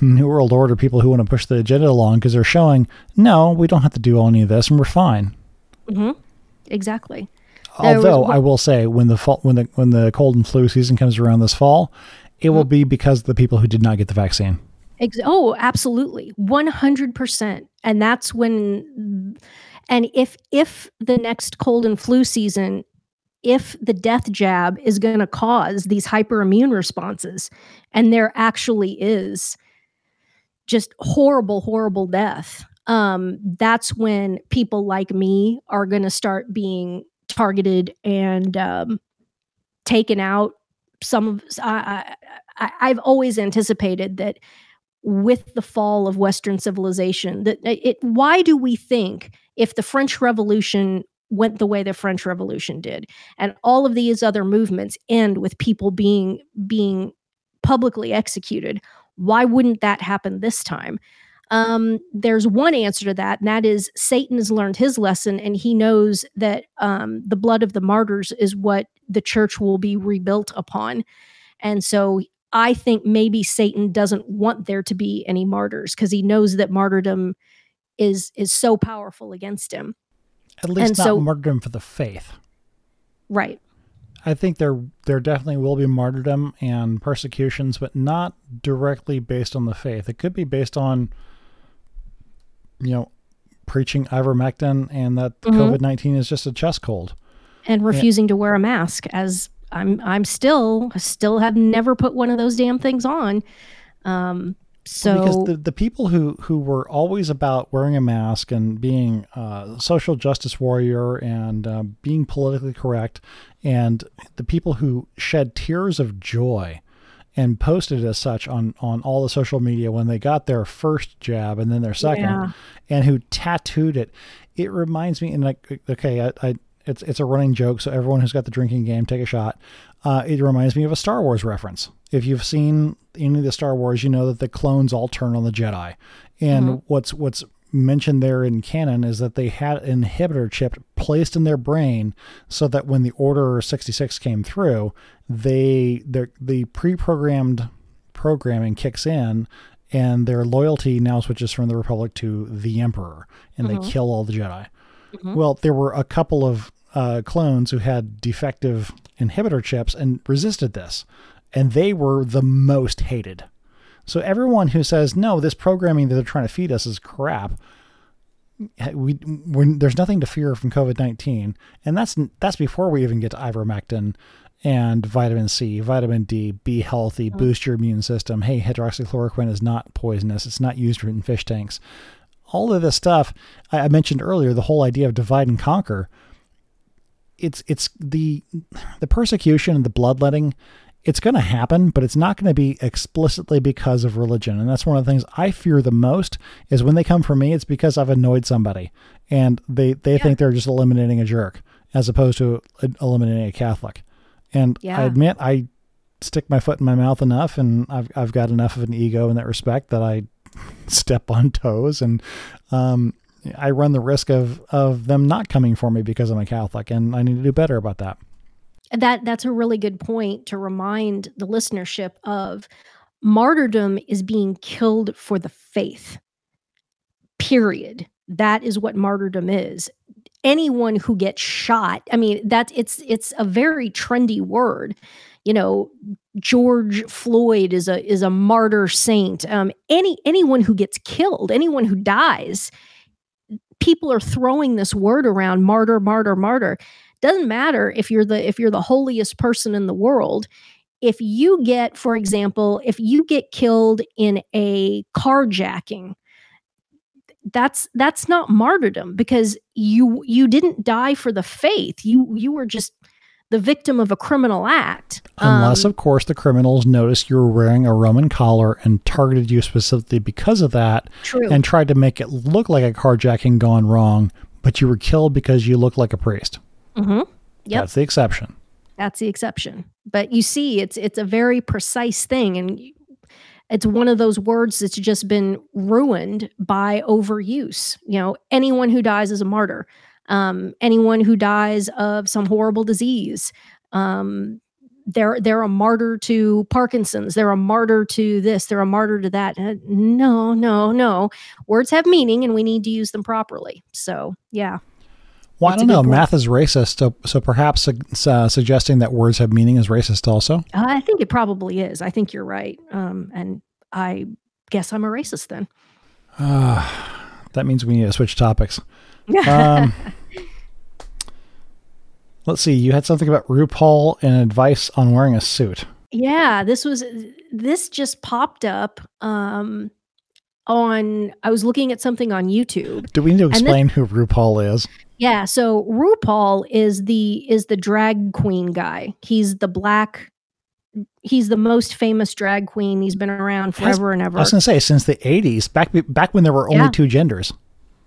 new world order people who want to push the agenda along because they're showing no we don't have to do any of this and we're fine. Mm-hmm. exactly. Although was, i will say when the fall when the when the cold and flu season comes around this fall it mm-hmm. will be because of the people who did not get the vaccine. Ex- oh absolutely. 100% and that's when and if if the next cold and flu season if the death jab is going to cause these hyperimmune responses and there actually is just horrible horrible death um, that's when people like me are going to start being targeted and um, taken out. Some of I, I, i've always anticipated that with the fall of western civilization that it why do we think if the french revolution went the way the French Revolution did. And all of these other movements end with people being being publicly executed. Why wouldn't that happen this time? Um, there's one answer to that, and that is Satan has learned his lesson, and he knows that um, the blood of the martyrs is what the church will be rebuilt upon. And so I think maybe Satan doesn't want there to be any martyrs because he knows that martyrdom is is so powerful against him. At least and not so, martyrdom for the faith. Right. I think there there definitely will be martyrdom and persecutions, but not directly based on the faith. It could be based on, you know, preaching ivermectin and that mm-hmm. COVID nineteen is just a chest cold, and refusing and, to wear a mask. As I'm I'm still still have never put one of those damn things on. Um, so because the, the people who who were always about wearing a mask and being a social justice warrior and uh, being politically correct and the people who shed tears of joy and posted as such on on all the social media when they got their first jab and then their second yeah. and who tattooed it it reminds me and like okay I, I It's it's a running joke. So everyone who's got the drinking game, take a shot. Uh, it reminds me of a Star Wars reference. If you've seen any of the Star Wars, you know that the clones all turn on the Jedi. And mm-hmm. what's what's mentioned there in canon is that they had an inhibitor chip placed in their brain so that when the Order 66 came through, they the pre-programmed programming kicks in and their loyalty now switches from the Republic to the Emperor, and mm-hmm. they kill all the Jedi. Mm-hmm. Well, there were a couple of uh, clones who had defective inhibitor chips and resisted this, and they were the most hated. So everyone who says no, this programming that they're trying to feed us is crap. We there's nothing to fear from COVID nineteen, and that's that's before we even get to ivermectin and vitamin C, vitamin D, be healthy, mm-hmm. boost your immune system. Hey, hydroxychloroquine is not poisonous. It's not used in fish tanks. All of this stuff I mentioned earlier, the whole idea of divide and conquer. It's it's the the persecution and the bloodletting. It's going to happen, but it's not going to be explicitly because of religion. And that's one of the things I fear the most is when they come for me, it's because I've annoyed somebody and they, they yeah. think they're just eliminating a jerk as opposed to eliminating a Catholic. And yeah. I admit I stick my foot in my mouth enough and I've I've got enough of an ego in that respect that I step on toes and um, I run the risk of of them not coming for me because I'm a Catholic and I need to do better about that. That that's a really good point to remind the listenership of martyrdom is being killed for the faith. Period. That is what martyrdom is anyone who gets shot i mean that's it's it's a very trendy word you know george floyd is a is a martyr saint. Um any anyone who gets killed anyone who dies people are throwing this word around martyr martyr martyr. Doesn't matter if you're the if you're the holiest person in the world. If you get for example if you get killed in a carjacking that's that's not martyrdom because you you didn't die for the faith. You you were just the victim of a criminal act unless um, of course the criminals noticed you were wearing a roman collar and targeted you specifically because of that true. and tried to make it look like a carjacking gone wrong but you were killed because you look like a priest mm-hmm. yep. that's the exception that's the exception but you see it's it's a very precise thing and it's one of those words that's just been ruined by overuse. You know, anyone who dies is a martyr. Um, anyone who dies of some horrible disease, um, they're they're a martyr to Parkinson's. They're a martyr to this. They're a martyr to that. Uh, no, no, no. Words have meaning, and we need to use them properly. So, yeah. Well, I don't know. Math is racist, so, so perhaps uh, suggesting that words have meaning is racist also. Uh, I think it probably is. I think you're right. Um, and I guess I'm a racist then. Uh, that means we need to switch topics. Um, let's see. You had something about RuPaul and advice on wearing a suit. Yeah, this was this just popped up. Um, on I was looking at something on YouTube. Do we need to explain this, who RuPaul is? Yeah, so RuPaul is the is the drag queen guy. He's the black he's the most famous drag queen. He's been around forever Has, and ever. I was going to say since the 80s, back back when there were only yeah. two genders.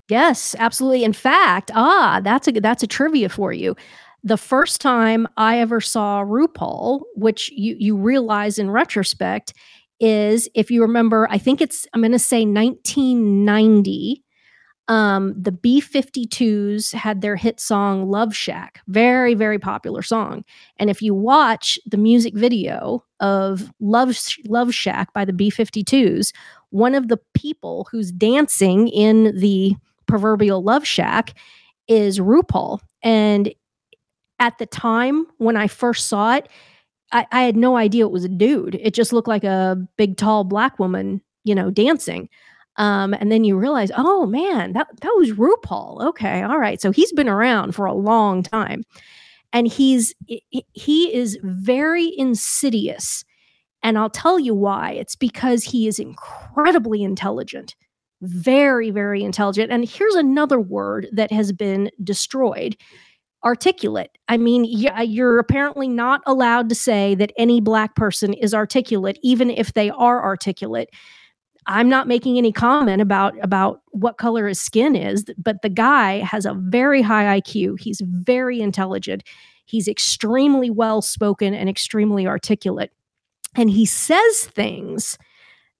Yes, absolutely. In fact, ah, that's a that's a trivia for you. The first time I ever saw RuPaul, which you you realize in retrospect, is if you remember, I think it's, I'm going to say 1990. Um, the B 52s had their hit song Love Shack, very, very popular song. And if you watch the music video of Love, Love Shack by the B 52s, one of the people who's dancing in the proverbial Love Shack is RuPaul. And at the time when I first saw it, I, I had no idea it was a dude. It just looked like a big, tall black woman, you know, dancing. Um, and then you realize, oh man, that that was RuPaul. Okay, all right. So he's been around for a long time, and he's he is very insidious. And I'll tell you why. It's because he is incredibly intelligent, very very intelligent. And here's another word that has been destroyed articulate. I mean, you're apparently not allowed to say that any black person is articulate, even if they are articulate. I'm not making any comment about about what color his skin is, but the guy has a very high IQ. He's very intelligent. He's extremely well spoken and extremely articulate. And he says things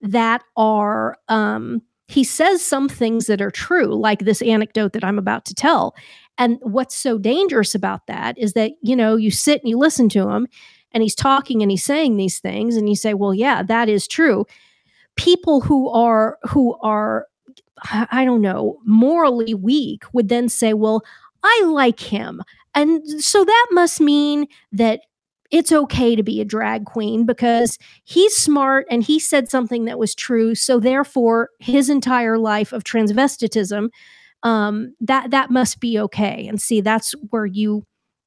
that are um he says some things that are true, like this anecdote that I'm about to tell. And what's so dangerous about that is that, you know, you sit and you listen to him and he's talking and he's saying these things and you say, well, yeah, that is true. People who are, who are, I don't know, morally weak would then say, well, I like him. And so that must mean that it's okay to be a drag queen because he's smart and he said something that was true. So therefore, his entire life of transvestitism, um, that that must be okay. And see, that's where you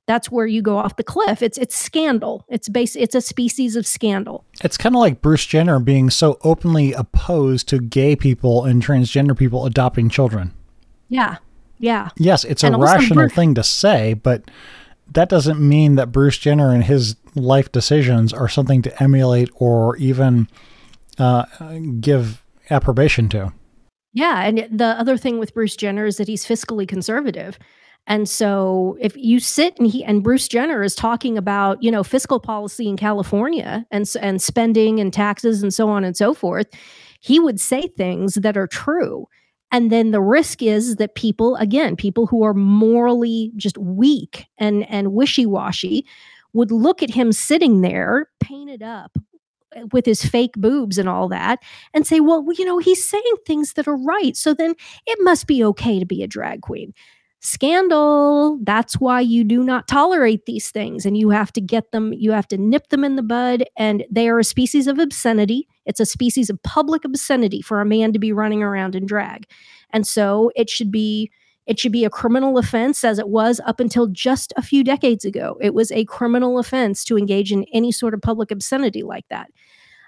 that's where you go off the cliff. It's it's scandal. It's base it's a species of scandal. It's kind of like Bruce Jenner being so openly opposed to gay people and transgender people adopting children. Yeah. Yeah. Yes, it's and a rational Bruce- thing to say, but that doesn't mean that Bruce Jenner and his life decisions are something to emulate or even uh, give approbation to. Yeah, and the other thing with Bruce Jenner is that he's fiscally conservative. And so if you sit and he and Bruce Jenner is talking about, you know, fiscal policy in California and and spending and taxes and so on and so forth, he would say things that are true. And then the risk is that people, again, people who are morally just weak and, and wishy washy would look at him sitting there painted up eh, with his fake boobs and all that and say, well, you know, he's saying things that are right. So then it must be okay to be a drag queen. Scandal. That's why you do not tolerate these things and you have to get them, you have to nip them in the bud. And they are a species of obscenity. It's a species of public obscenity for a man to be running around in drag. And so it should be it should be a criminal offense as it was up until just a few decades ago. It was a criminal offense to engage in any sort of public obscenity like that.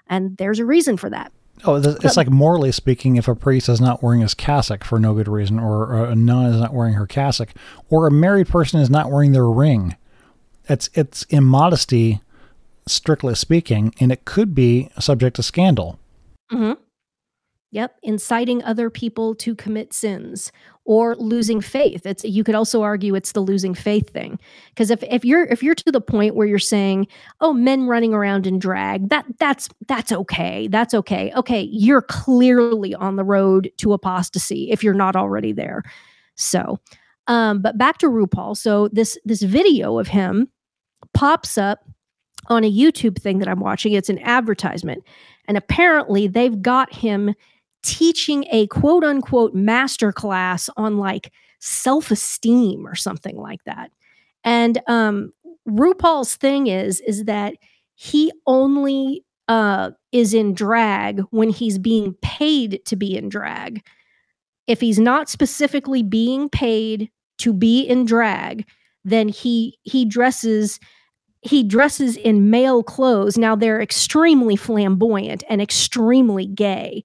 And there's a reason for that. Oh, it's like morally speaking, if a priest is not wearing his cassock for no good reason, or a nun is not wearing her cassock, or a married person is not wearing their ring, it's it's immodesty, strictly speaking, and it could be subject to scandal. Mm-hmm. Yep, inciting other people to commit sins or losing faith. It's you could also argue it's the losing faith thing. Because if, if you're if you're to the point where you're saying, "Oh, men running around in drag, that that's that's okay. That's okay." Okay, you're clearly on the road to apostasy if you're not already there. So, um but back to RuPaul. So this this video of him pops up on a YouTube thing that I'm watching. It's an advertisement. And apparently they've got him teaching a quote unquote master class on like self esteem or something like that. And um, RuPaul's thing is is that he only uh, is in drag when he's being paid to be in drag. If he's not specifically being paid to be in drag, then he he dresses he dresses in male clothes. Now they're extremely flamboyant and extremely gay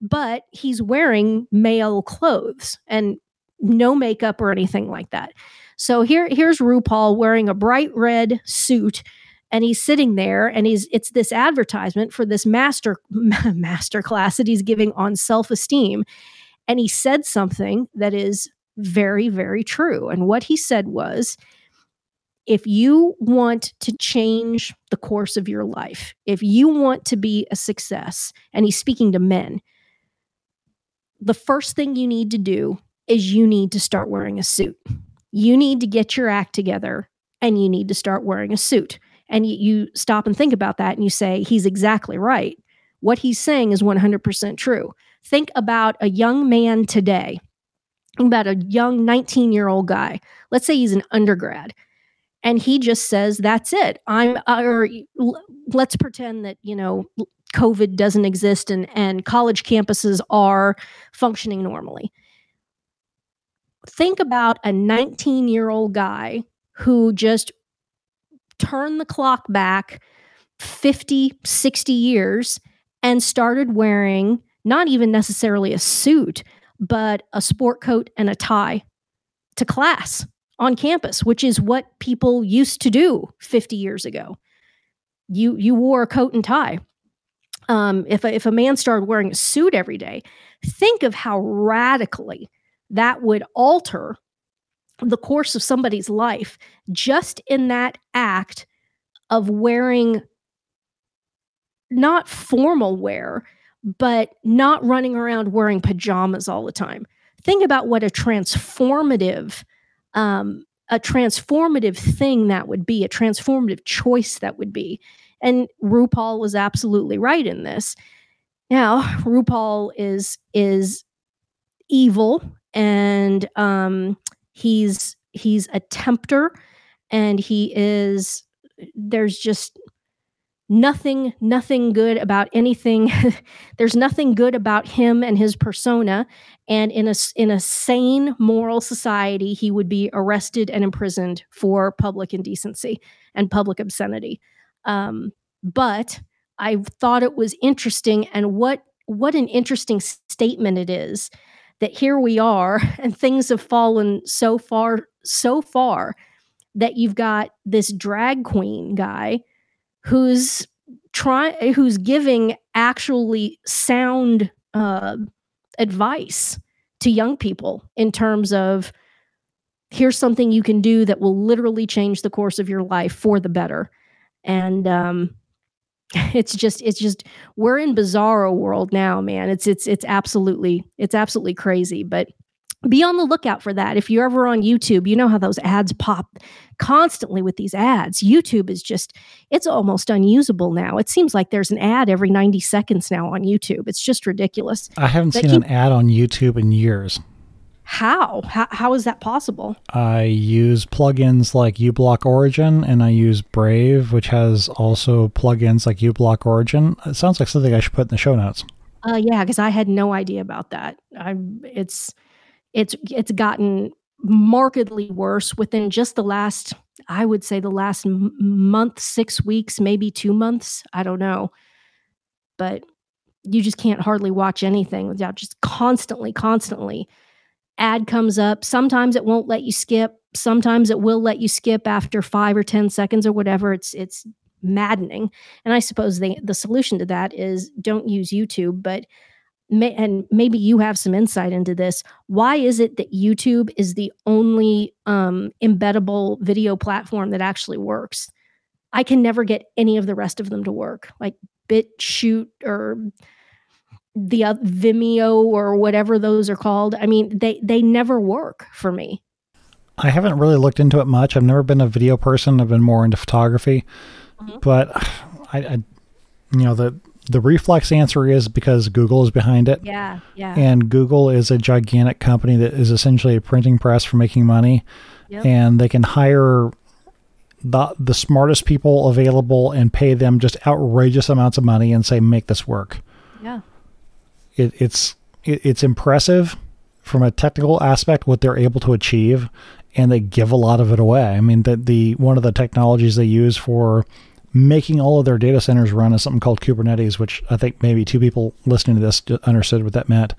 but he's wearing male clothes and no makeup or anything like that. So here here's RuPaul wearing a bright red suit and he's sitting there and he's it's this advertisement for this master master class that he's giving on self-esteem and he said something that is very very true and what he said was if you want to change the course of your life if you want to be a success and he's speaking to men the first thing you need to do is you need to start wearing a suit. You need to get your act together and you need to start wearing a suit. And you, you stop and think about that and you say, he's exactly right. What he's saying is 100% true. Think about a young man today, about a young 19 year old guy. Let's say he's an undergrad and he just says, that's it. I'm, uh, or let's pretend that, you know, COVID doesn't exist and, and college campuses are functioning normally. Think about a 19 year old guy who just turned the clock back 50, 60 years and started wearing not even necessarily a suit, but a sport coat and a tie to class on campus, which is what people used to do 50 years ago. You you wore a coat and tie um, if a, if a man started wearing a suit every day, think of how radically that would alter the course of somebody's life just in that act of wearing not formal wear, but not running around wearing pajamas all the time. Think about what a transformative, um, a transformative thing that would be, a transformative choice that would be. And RuPaul was absolutely right in this. Now, RuPaul is is evil and um he's he's a tempter and he is there's just nothing nothing good about anything. There's nothing good about him and his persona. And in a in a sane moral society he would be arrested and imprisoned for public indecency and public obscenity um, but i thought it was interesting and what what an interesting statement it is that here we are and things have fallen so far so far that you've got this drag queen guy who's trying who's giving actually sound uh, advice to young people in terms of here's something you can do that will literally change the course of your life for the better and um, it's just it's just we're in bizarro world now man. It's it's it's absolutely it's absolutely crazy. But be on the lookout for that. If you're ever on youtube you know how those ads pop constantly with these ads. Youtube is just it's almost unusable now. It seems like there's an ad every 90 seconds now on youtube. It's just ridiculous. I haven't seen keep, an ad on youtube in years how? how how is that possible? I use plugins like uBlock origin and i use brave which has also plugins like uBlock origin. It sounds like something i should put in the show notes. Uh yeah because i had no idea about that. I it's it's it's gotten markedly worse within just the last i would say the last m- month 6 weeks maybe 2 months. I don't know. But you just can't hardly watch anything without just constantly constantly ad comes up. Sometimes it won't let you skip. Sometimes it will let you skip after five or 10 seconds or whatever. It's, it's maddening. And I suppose the, the solution to that is don't use YouTube, but may, and maybe you have some insight into this. Why is it that YouTube is the only um, embeddable video platform that actually works? I can never get any of the rest of them to work, like BitChute or the uh, Vimeo or whatever those are called. I mean, they they never work for me. I haven't really looked into it much. I've never been a video person. I've been more into photography, mm-hmm. but I, I, you know, the the reflex answer is because Google is behind it. Yeah, yeah. And Google is a gigantic company that is essentially a printing press for making money, yep. and they can hire the the smartest people available and pay them just outrageous amounts of money and say make this work. Yeah it, it's it, it's impressive from a technical aspect what they're able to achieve, and they give a lot of it away. I mean, the the one of the technologies they use for making all of their data centers run is something called Kubernetes, which I think maybe two people listening to this understood what that meant.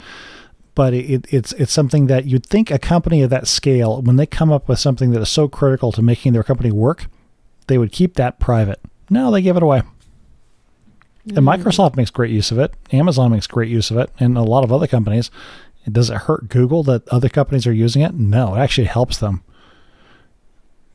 But it, it's it's something that you'd think a company of that scale, when they come up with something that is so critical to making their company work, they would keep that private. No, they give it away. And Microsoft makes great use of it. Amazon makes great use of it, and a lot of other companies. Does it hurt Google that other companies are using it? No, it actually helps them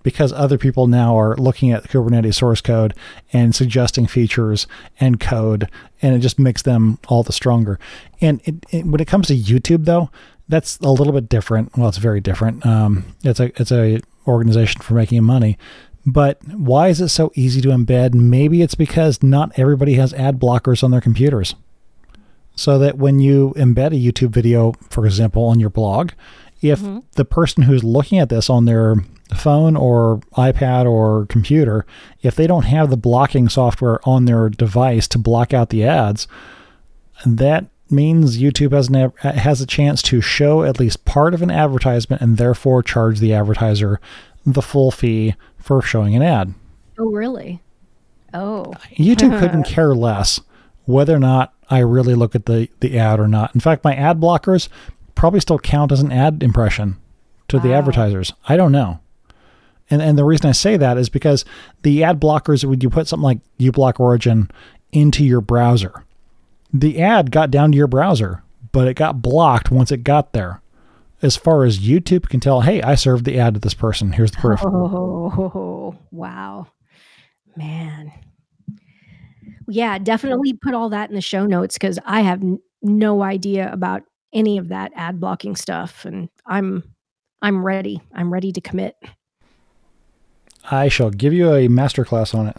because other people now are looking at Kubernetes source code and suggesting features and code, and it just makes them all the stronger. And it, it, when it comes to YouTube, though, that's a little bit different. Well, it's very different. Um, it's a it's a organization for making money, but why is it so easy to embed? Maybe it's because not everybody has ad blockers on their computers. So that when you embed a YouTube video, for example, on your blog, if mm-hmm. the person who's looking at this on their phone or iPad or computer, if they don't have the blocking software on their device to block out the ads, that means YouTube has an, has a chance to show at least part of an advertisement and therefore charge the advertiser the full fee for showing an ad. Oh, really? Oh. YouTube couldn't care less whether or not I really look at the, the ad or not. In fact, my ad blockers probably still count as an ad impression to wow. the advertisers. I don't know. And and the reason I say that is because the ad blockers when you put something like uBlock Origin into your browser, the ad got down to your browser, but it got blocked once it got there. As far as YouTube can tell, hey, I served the ad to this person. Here's the proof. Oh, wow. Man. Yeah, definitely put all that in the show notes because I have n- no idea about any of that ad blocking stuff. And I'm I'm ready. I'm ready to commit. I shall give you a masterclass on it.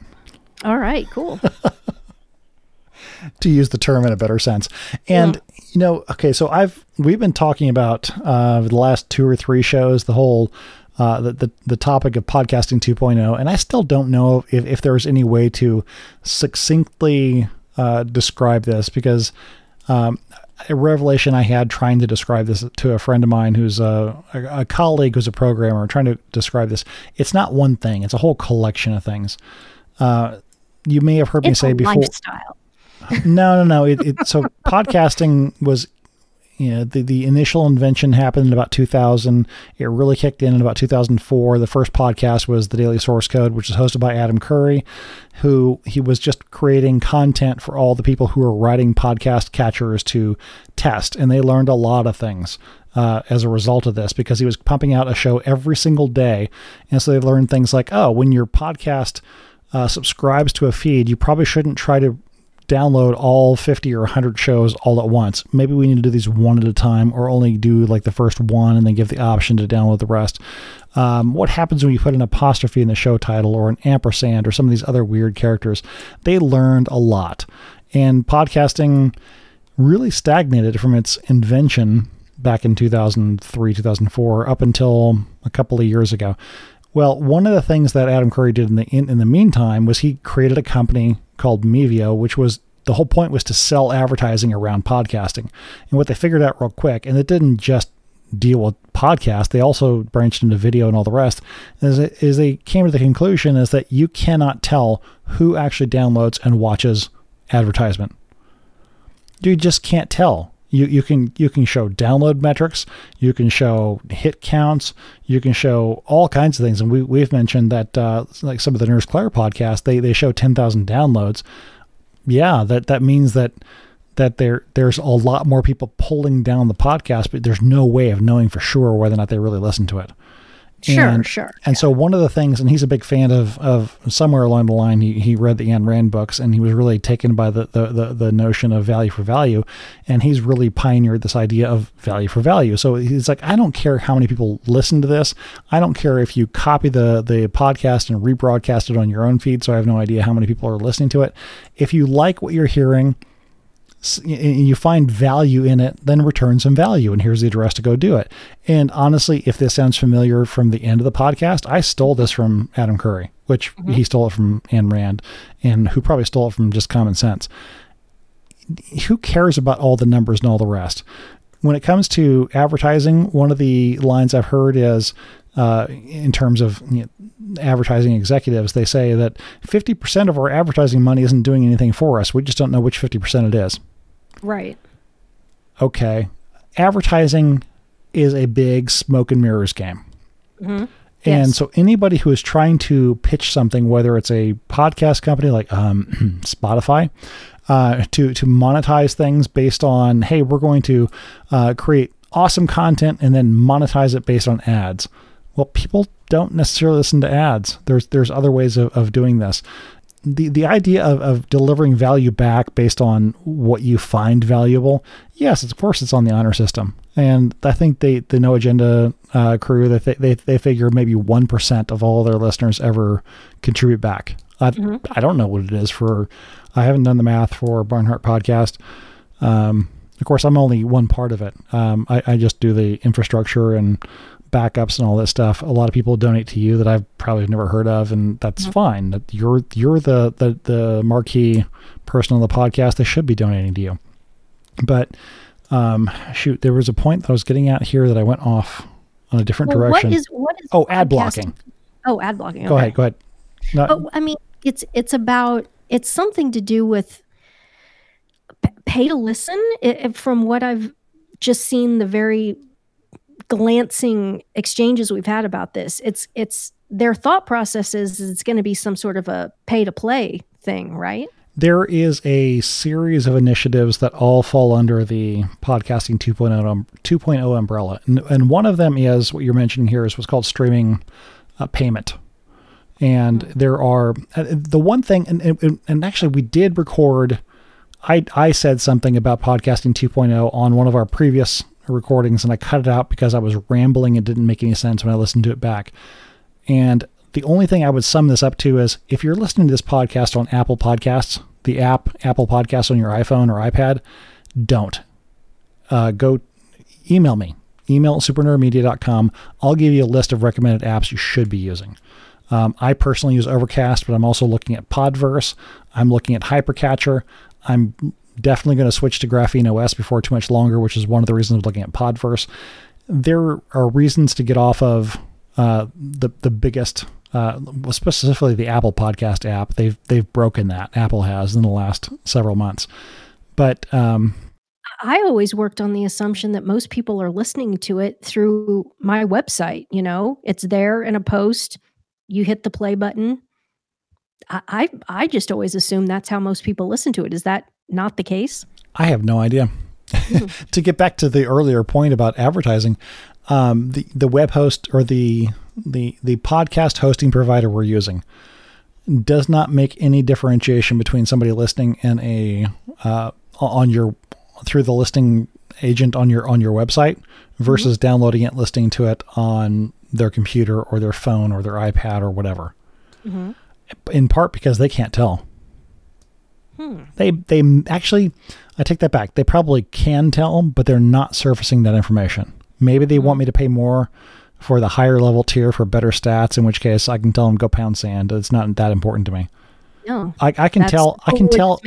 All right, cool. to use the term in a better sense. And yeah. You know, okay, so I've we've been talking about uh, the last two or three shows the whole uh, the, the the topic of podcasting 2.0, and I still don't know if if there's any way to succinctly uh, describe this because. Um, a revelation I had trying to describe this to a friend of mine who's a, a, a colleague who's a programmer, trying to describe this. It's not one thing; it's a whole collection of things. Uh, you may have heard it's me say before. Lifestyle no, no, no. It, it, so podcasting was, you know, the, the initial invention happened in about 2000. It really kicked in in about 2004. The first podcast was the Daily Source Code, which is hosted by Adam Curry, who he was just creating content for all the people who were writing podcast catchers to test. And they learned a lot of things. Uh, as a result of this, because he was pumping out a show every single day. And so they learned things like, oh, when your podcast uh, subscribes to a feed, you probably shouldn't try to download all 50 or 100 shows all at once. Maybe we need to do these one at a time or only do like the first one and then give the option to download the rest. Um, what happens when you put an apostrophe in the show title or an ampersand or some of these other weird characters? They learned a lot. And podcasting really stagnated from its invention back in 2003, 2004, up until a couple of years ago. Well, one of the things that Adam Curry did in the in, in the meantime was he created a company called Mevio, which was the whole point was to sell advertising around podcasting. And what they figured out real quick, and it didn't just deal with podcast, they also branched into video and all the rest, is, is they came to the conclusion is that you cannot tell who actually downloads and watches advertisement. You just can't tell. You, you can you can show download metrics, you can show hit counts, you can show all kinds of things. And we we've mentioned that uh, like some of the Nurse Claire podcast, they they show ten thousand downloads. Yeah, that that means that that there there's a lot more people pulling down the podcast, but there's no way of knowing for sure whether or not they really listen to it. Sure, and, sure. And yeah. so one of the things, and he's a big fan of of somewhere along the line, he, he read the Ayn Rand books, and he was really taken by the, the the the notion of value for value, and he's really pioneered this idea of value for value. So he's like, I don't care how many people listen to this, I don't care if you copy the the podcast and rebroadcast it on your own feed, so I have no idea how many people are listening to it. If you like what you're hearing you find value in it, then return some value. And here's the address to go do it. And honestly, if this sounds familiar from the end of the podcast, I stole this from Adam Curry, which mm-hmm. he stole it from Ayn Rand, and who probably stole it from just common sense. Who cares about all the numbers and all the rest? When it comes to advertising, one of the lines I've heard is uh, in terms of you know, advertising executives, they say that 50% of our advertising money isn't doing anything for us. We just don't know which 50% it is. Right. Okay. Advertising is a big smoke and mirrors game. Mm-hmm. And yes. so anybody who is trying to pitch something, whether it's a podcast company like um, Spotify, uh, to to monetize things based on, hey, we're going to uh, create awesome content and then monetize it based on ads. Well, people don't necessarily listen to ads. There's there's other ways of, of doing this the the idea of, of delivering value back based on what you find valuable, yes, of course, it's on the honor system, and I think they the No Agenda uh, crew that they, they they figure maybe one percent of all their listeners ever contribute back. I mm-hmm. I don't know what it is for. I haven't done the math for Barnhardt podcast. Um, of course, I'm only one part of it. Um, I, I just do the infrastructure and backups and all that stuff. A lot of people donate to you that I've probably never heard of, and that's mm-hmm. fine. That you're you're the, the the marquee person on the podcast. They should be donating to you. But um, shoot, there was a point that I was getting at here that I went off on a different well, direction. What is what is oh ad blocking? Oh, ad blocking. Go ahead. Go ahead. No, oh, I mean, it's it's about it's something to do with pay to listen. It, from what I've just seen, the very glancing exchanges we've had about this. It's it's their thought process is it's going to be some sort of a pay to play thing, right? there is a series of initiatives that all fall under the podcasting 2.0, um, 2.0 umbrella. And, and one of them is what you're mentioning here is what's called streaming uh, payment. And there are uh, the one thing, and, and, and actually, we did record. I, I said something about podcasting 2.0 on one of our previous recordings, and I cut it out because I was rambling and didn't make any sense when I listened to it back. And the only thing I would sum this up to is if you're listening to this podcast on Apple Podcasts, the app Apple Podcasts on your iPhone or iPad, don't. Uh, go email me. Email supernerdmedia.com. I'll give you a list of recommended apps you should be using. Um, I personally use Overcast, but I'm also looking at Podverse. I'm looking at Hypercatcher. I'm definitely going to switch to Graphene OS before too much longer, which is one of the reasons I'm looking at Podverse. There are reasons to get off of uh, the the biggest uh, specifically the Apple Podcast app. They've they've broken that. Apple has in the last several months. But um, I always worked on the assumption that most people are listening to it through my website. You know, it's there in a post. You hit the play button. I I, I just always assume that's how most people listen to it. Is that not the case? I have no idea. To get back to the earlier point about advertising, um, the the web host or the the the podcast hosting provider we're using does not make any differentiation between somebody listening in a uh, on your through the listing agent on your on your website versus mm-hmm. downloading it listening to it on their computer or their phone or their iPad or whatever. Mm-hmm. In part because they can't tell. Hmm. They they actually I take that back. They probably can tell, but they're not surfacing that information. Maybe they want me to pay more for the higher level tier for better stats, in which case I can tell them go pound sand. It's not that important to me. No, I, I can tell. I can tell.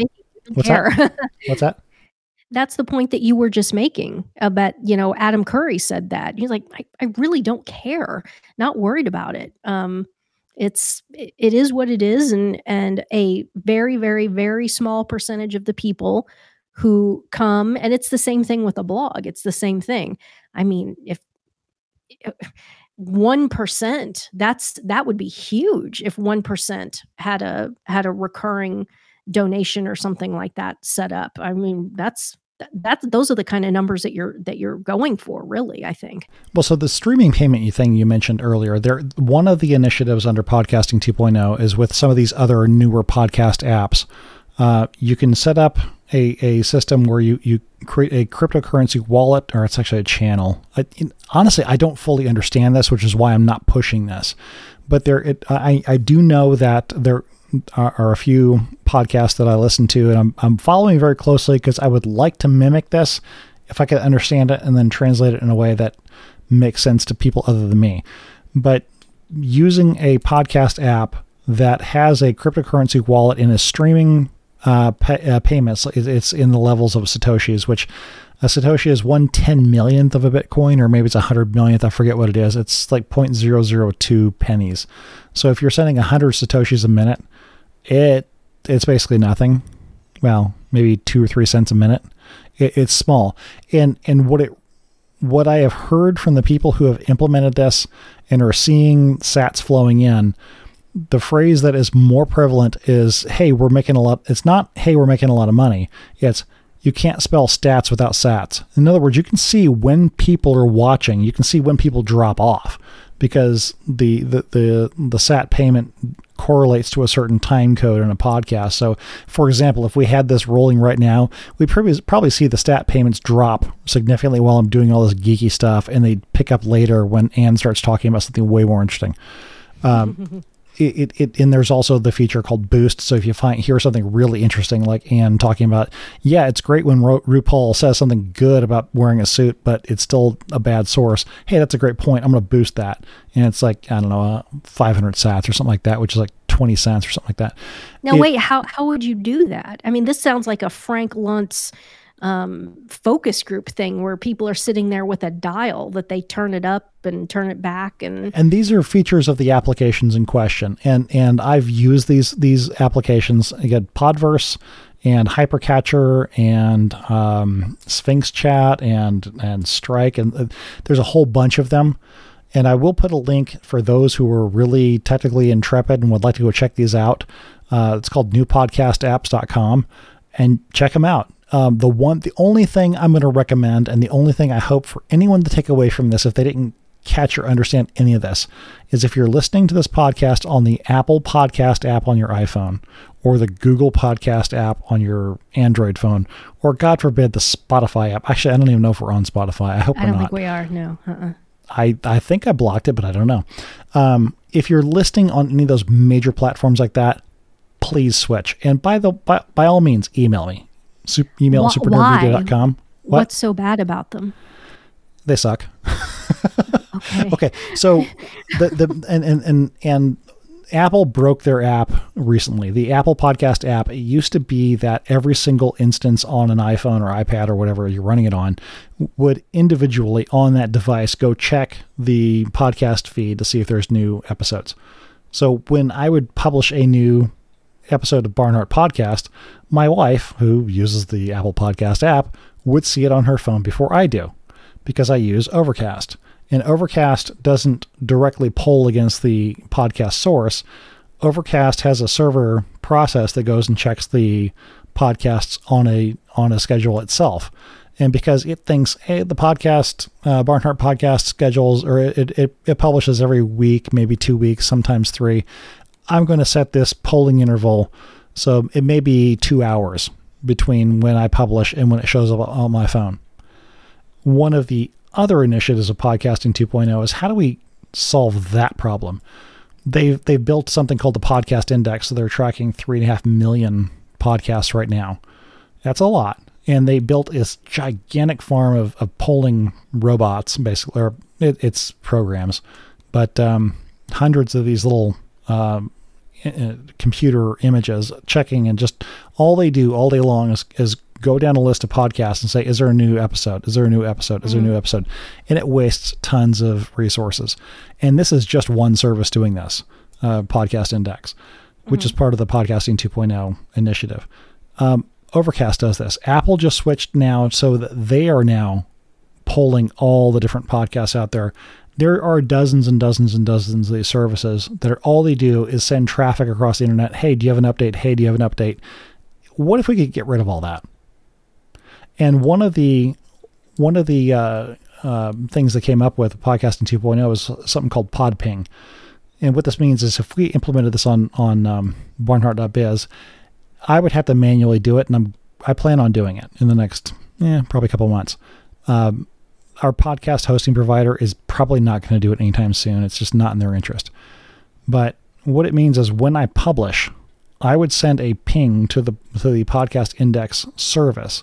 What's that? What's that? That's the point that you were just making about, you know, Adam Curry said that. He's like, I, I really don't care, not worried about it. Um, it's it is what it is, and and a very, very, very small percentage of the people who come, and it's the same thing with a blog. It's the same thing. I mean, if 1% that's that would be huge if 1% had a had a recurring donation or something like that set up i mean that's that those are the kind of numbers that you're that you're going for really i think well so the streaming payment thing you mentioned earlier there one of the initiatives under podcasting 2.0 is with some of these other newer podcast apps uh, you can set up a, a system where you, you create a cryptocurrency wallet, or it's actually a channel. I, honestly, I don't fully understand this, which is why I'm not pushing this. But there, it, I, I do know that there are, a few podcasts that I listen to, and I'm, I'm following very closely because I would like to mimic this if I could understand it and then translate it in a way that makes sense to people other than me. But using a podcast app that has a cryptocurrency wallet and is streaming uh, pay, uh, payments. It's in the levels of satoshis, which a satoshi is one ten millionth of a bitcoin, or maybe it's a hundred millionth. I forget what it is. It's like 0.002 pennies. So if you're sending hundred satoshis a minute, it it's basically nothing. Well, maybe two or three cents a minute. It, it's small, and and what it what I have heard from the people who have implemented this and are seeing sats flowing in the phrase that is more prevalent is, hey, we're making a lot. It's not, hey, we're making a lot of money. It's, you can't spell stats without sats. In other words, you can see when people are watching, you can see when people drop off because the, the, the, the sat payment correlates to a certain time code in a podcast. So, for example, if we had this rolling right now, we probably see the stat payments drop significantly while I'm doing all this geeky stuff, and they pick up later when Ann starts talking about something way more interesting. Um, it, it, and there's also the feature called boost. So if you find hear something really interesting, like Ann talking about, yeah, it's great when Ru- RuPaul says something good about wearing a suit, but it's still a bad source. Hey, that's a great point. I'm going to boost that, and it's like I don't know, uh, 500 sats or something like that, which is like 20 cents or something like that. Now, it, wait, how how would you do that? I mean, this sounds like a Frank Luntz um, focus group thing where people are sitting there with a dial that they turn it up and turn it back and and these are features of the applications in question. And and I've used these these applications again Podverse and Hypercatcher and um, Sphinx Chat and and Strike and uh, there's a whole bunch of them. And I will put a link for those who are really technically intrepid and would like to go check these out. Uh, it's called newpodcastapps.com and check them out. Um, the one, the only thing I'm going to recommend, and the only thing I hope for anyone to take away from this, if they didn't catch or understand any of this, is if you're listening to this podcast on the Apple Podcast app on your iPhone, or the Google Podcast app on your Android phone, or God forbid the Spotify app. Actually, I don't even know if we're on Spotify. I hope I we're don't not. think we are. No. Uh-uh. I, I think I blocked it, but I don't know. Um, if you're listening on any of those major platforms like that, please switch. And by the by, by all means, email me. Super, email Wh- supernerdmedia.com. What? What's so bad about them? They suck. Okay. Okay, so the the and and and and Apple broke their app recently. The Apple Podcast app. It used to be that every single instance on an iPhone or iPad or whatever you're running it on would individually on that device go check the podcast feed to see if there's new episodes. So when I would publish a new episode of Barnhardt Podcast, my wife, who uses the Apple Podcast app, would see it on her phone before I do because I use Overcast. And Overcast doesn't directly poll against the podcast source. Overcast has a server process that goes and checks the podcasts on a on a schedule itself. And because it thinks hey, the podcast uh, Barnhardt podcast schedules or it, it it publishes every week, maybe two weeks, sometimes three. I'm going to set this polling interval so it may be two hours between when I publish and when it shows up on my phone. One of the other initiatives of podcasting 2.0 is how do we solve that problem? They've they've built something called the podcast index, so they're tracking three and a half million podcasts right now. That's a lot. And they built this gigantic farm of, of polling robots, basically, or it, it's programs, but um, hundreds of these little um, computer images checking and just all they do all day long is, is go down a list of podcasts and say is there a new episode? Is there a new episode? Is there a new episode? And it wastes tons of resources. And this is just one service doing this uh, podcast index which is part of the podcasting 2.0 initiative. Um, overcast does this. Apple just switched now so that they are now polling all the different podcasts out there. There are dozens and dozens and dozens of these services that are all they do is send traffic across the internet. Hey, do you have an update? Hey, do you have an update? What if we could get rid of all that? And one of the one of the uh, uh, things that came up with podcasting 2.0 is something called PodPing. And what this means is if we implemented this on on um, Barnhardt.biz, I would have to manually do it, and I'm I plan on doing it in the next, yeah, probably a couple months. Um, our podcast hosting provider is probably not going to do it anytime soon. It's just not in their interest. But what it means is when I publish, I would send a ping to the to the podcast index service,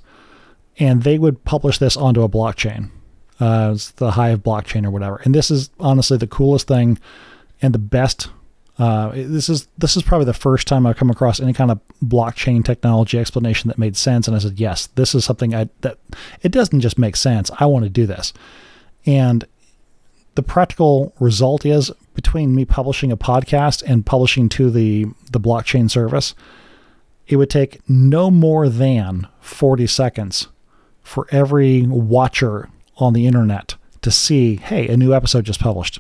and they would publish this onto a blockchain, uh, the Hive blockchain or whatever. And this is honestly the coolest thing and the best. Uh, this is this is probably the first time I've come across any kind of blockchain technology explanation that made sense, and I said, yes, this is something I that it doesn't just make sense. I want to do this, and the practical result is between me publishing a podcast and publishing to the the blockchain service, it would take no more than 40 seconds for every watcher on the internet to see, hey, a new episode just published.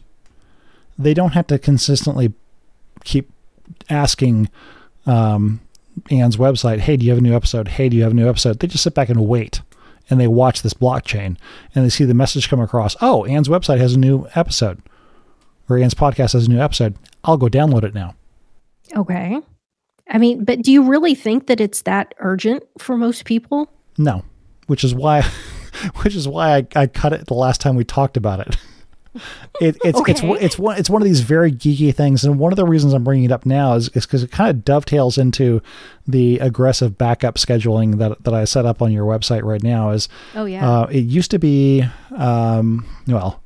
They don't have to consistently keep asking um, Ann's website, hey, do you have a new episode? Hey, do you have a new episode? They just sit back and wait and they watch this blockchain and they see the message come across. Oh, Ann's website has a new episode or Ann's podcast has a new episode. I'll go download it now. Okay. I mean, but do you really think that it's that urgent for most people? No, which is why, which is why I, I cut it the last time we talked about it. It, it's it's Okay. it's one it's one of these very geeky things, and one of the reasons I'm bringing it up now is because it kind of dovetails into the aggressive backup scheduling that that I set up on your website right now. Is Oh yeah. uh, it used to be, um, well,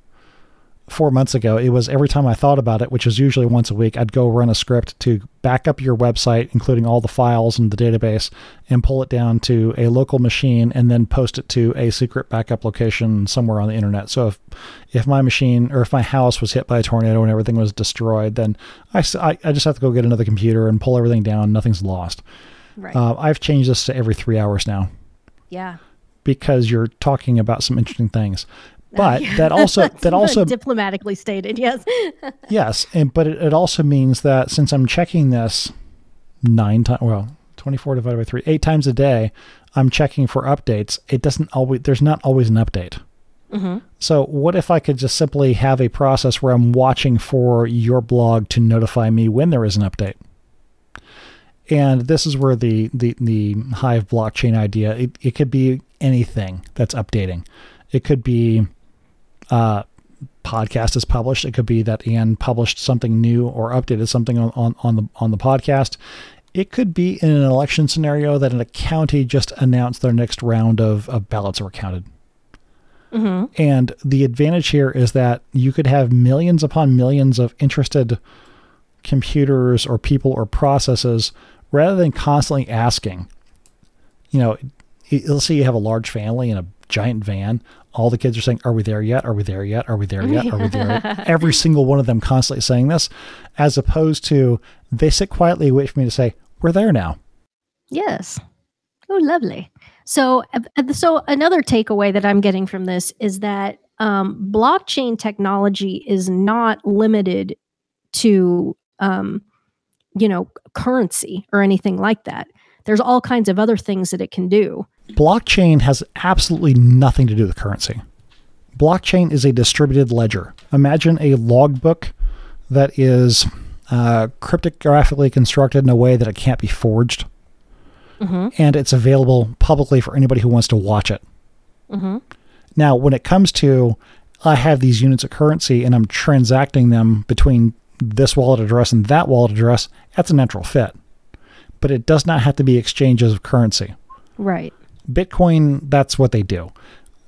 four months ago, it was every time I thought about it, which is usually once a week, I'd go run a script to back up your website, including all the files in the database, and pull it down to a local machine and then post it to a secret backup location somewhere on the internet. So if, if my machine or if my house was hit by a tornado and everything was destroyed, then I I just have to go get another computer and pull everything down. Nothing's lost. right. Uh, I've changed this to every three hours now yeah. because you're talking about some interesting things. But that also that also diplomatically stated. Yes. yes, and but it, it also means that since I'm checking this nine times, well, 24 divided by three, eight times a day, I'm checking for updates. It doesn't always, there's not always an update. Mm-hmm. So, what if I could just simply have a process where I'm watching for your blog to notify me when there is an update? And this is where the the, the Hive blockchain idea it, it could be anything that's updating. It could be uh, podcast is published. It could be that Ian published something new or updated something on, on, on the on the podcast. It could be in an election scenario that in a county just announced their next round of, of ballots were counted. Mm-hmm. And the advantage here is that you could have millions upon millions of interested computers or people or processes rather than constantly asking. You know, let's say you have a large family in a giant van. All the kids are saying, Are we there yet? Are we there yet? Are we there yet? Are we there yet? Every single one of them constantly saying this, as opposed to they sit quietly and wait for me to say, We're there now. Yes. Oh, lovely. So, so another takeaway that I'm getting from this is that um, blockchain technology is not limited to, um, you know, currency or anything like that. There's all kinds of other things that it can do. Blockchain has absolutely nothing to do with currency. Blockchain is a distributed ledger. Imagine a logbook that is uh, cryptographically constructed in a way that it can't be forged, Mm-hmm. and it's available publicly for anybody who wants to watch it. Mm-hmm. Now, when it comes to I have these units of currency and I'm transacting them between this wallet address and that wallet address, that's a natural fit. But it does not have to be exchanges of currency. Right. Bitcoin, that's what they do.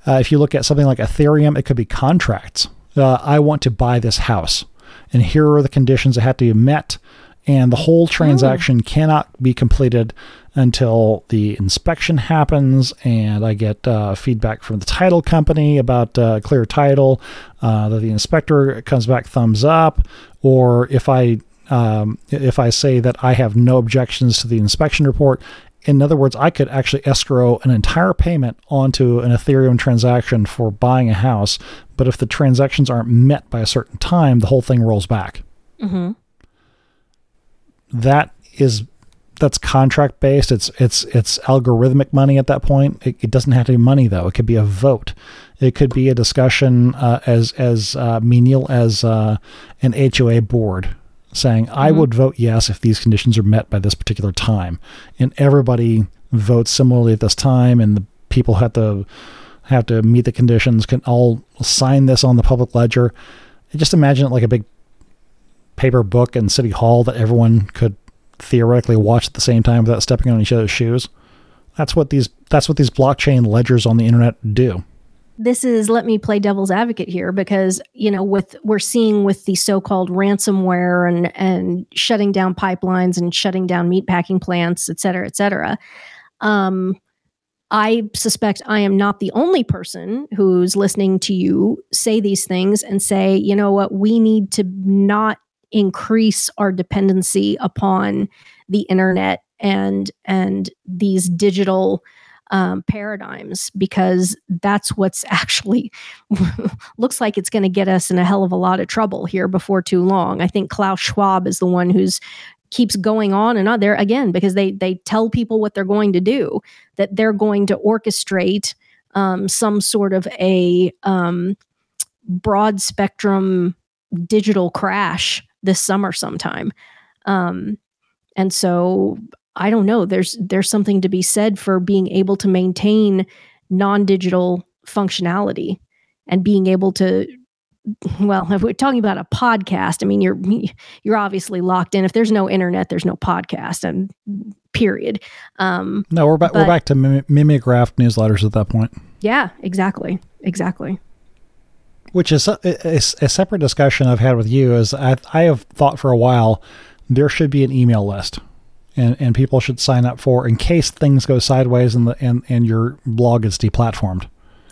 Uh, if you look at something like Ethereum, it could be contracts. Uh, I want to buy this house, and here are the conditions that have to be met, and the whole transaction cannot be completed until the inspection happens, and I get uh, feedback from the title company about uh, clear title, uh, that the inspector comes back thumbs up, or if I um, if I say that I have no objections to the inspection report, in other words, I could actually escrow an entire payment onto an Ethereum transaction for buying a house. But if the transactions aren't met by a certain time, the whole thing rolls back. Mm-hmm. That is that's contract based. It's it's it's algorithmic money at that point. It, it doesn't have to be money though. It could be a vote. It could be a discussion uh, as as uh, menial as uh, an HOA board saying, "I Mhm. would vote yes if these conditions are met by this particular time," and everybody votes similarly at this time, and the people have to have to meet the conditions. Can all sign this on the public ledger. Just imagine it like a big paper book in City Hall that everyone could theoretically watch at the same time without stepping on each other's shoes. That's what these that's what these blockchain ledgers on the internet do. This is let me play devil's advocate here because you know with we're seeing with the so-called ransomware and and shutting down pipelines and shutting down meatpacking plants et cetera et cetera um i suspect i am not the only person who's listening to you say these things and say you know what we need to not increase our dependency upon the internet and and these digital um, paradigms because that's what's actually looks like it's going to get us in a hell of a lot of trouble here before too long. I think Klaus Schwab is the one who's keeps going on and on there again because they they tell people what they're going to do that they're going to orchestrate um, some sort of a um, broad spectrum digital crash this summer sometime. Um, and so I don't know. There's there's something to be said for being able to maintain non-digital functionality and being able to well, if we're talking about a podcast, I mean you're you're obviously locked in. If there's no internet, there's no podcast and period. Um No, we're back. But- we're back to mim- mimeograph newsletters at that point, yeah, exactly. Exactly. which is a, a, a separate discussion I've had with you. Is I, I have thought for a while there should be an email list, and and people should sign up for in case things go sideways and the and and your blog is deplatformed.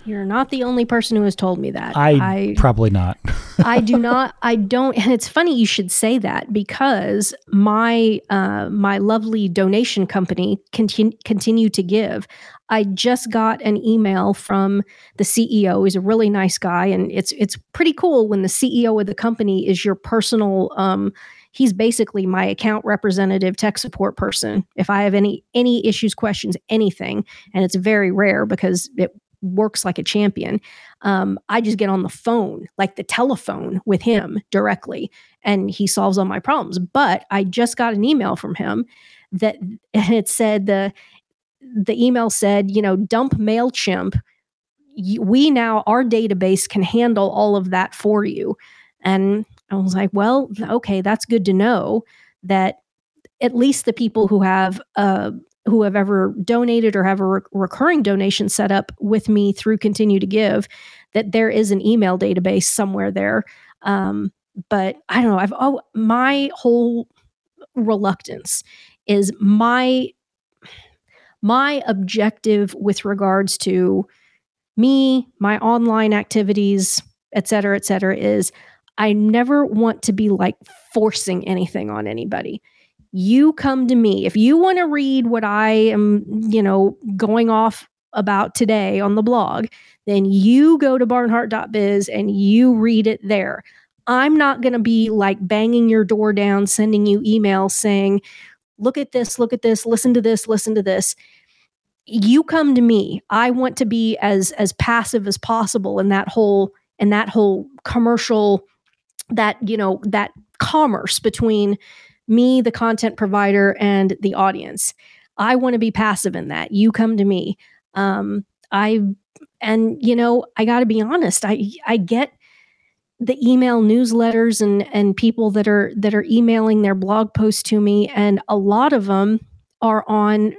You're not the only person who has told me that. I, probably not. I do not. I don't. And it's funny you should say that because my uh, my lovely donation company continue continue to give. I just got an email from the CEO. He's a really nice guy, and it's it's pretty cool when the CEO of the company is your personal, um, he's basically my account representative tech support person. If i have any any issues questions anything and it's very rare because it works like a champion um, i just get on the phone like the telephone with him directly and he solves all my problems. But i just got an email from him that and it said the the email said you know dump mailchimp we now our database can handle all of that for you. And I was like, well, okay, that's good to know that at least the people who have uh, who have ever donated or have a re- recurring donation set up with me through Continue to Give, that there is an email database somewhere there. Um, but I don't know. I've oh my whole reluctance is my my objective with regards to me, my online activities, et cetera, et cetera, is I never want to be like forcing anything on anybody. You come to me. If you want to read what I am, you know, going off about today on the blog, then you go to barnhardt.biz and you read it there. I'm not going to be like banging your door down, sending you emails saying, look at this, look at this, listen to this, listen to this. You come to me. I want to be as as passive as possible in that whole in that whole commercial that you know that commerce between me the content provider and the audience. I want to be passive in that. You come to me. Um i and you know i got to be honest. I i get the email newsletters and and people that are that are emailing their blog posts to me and a lot of them are on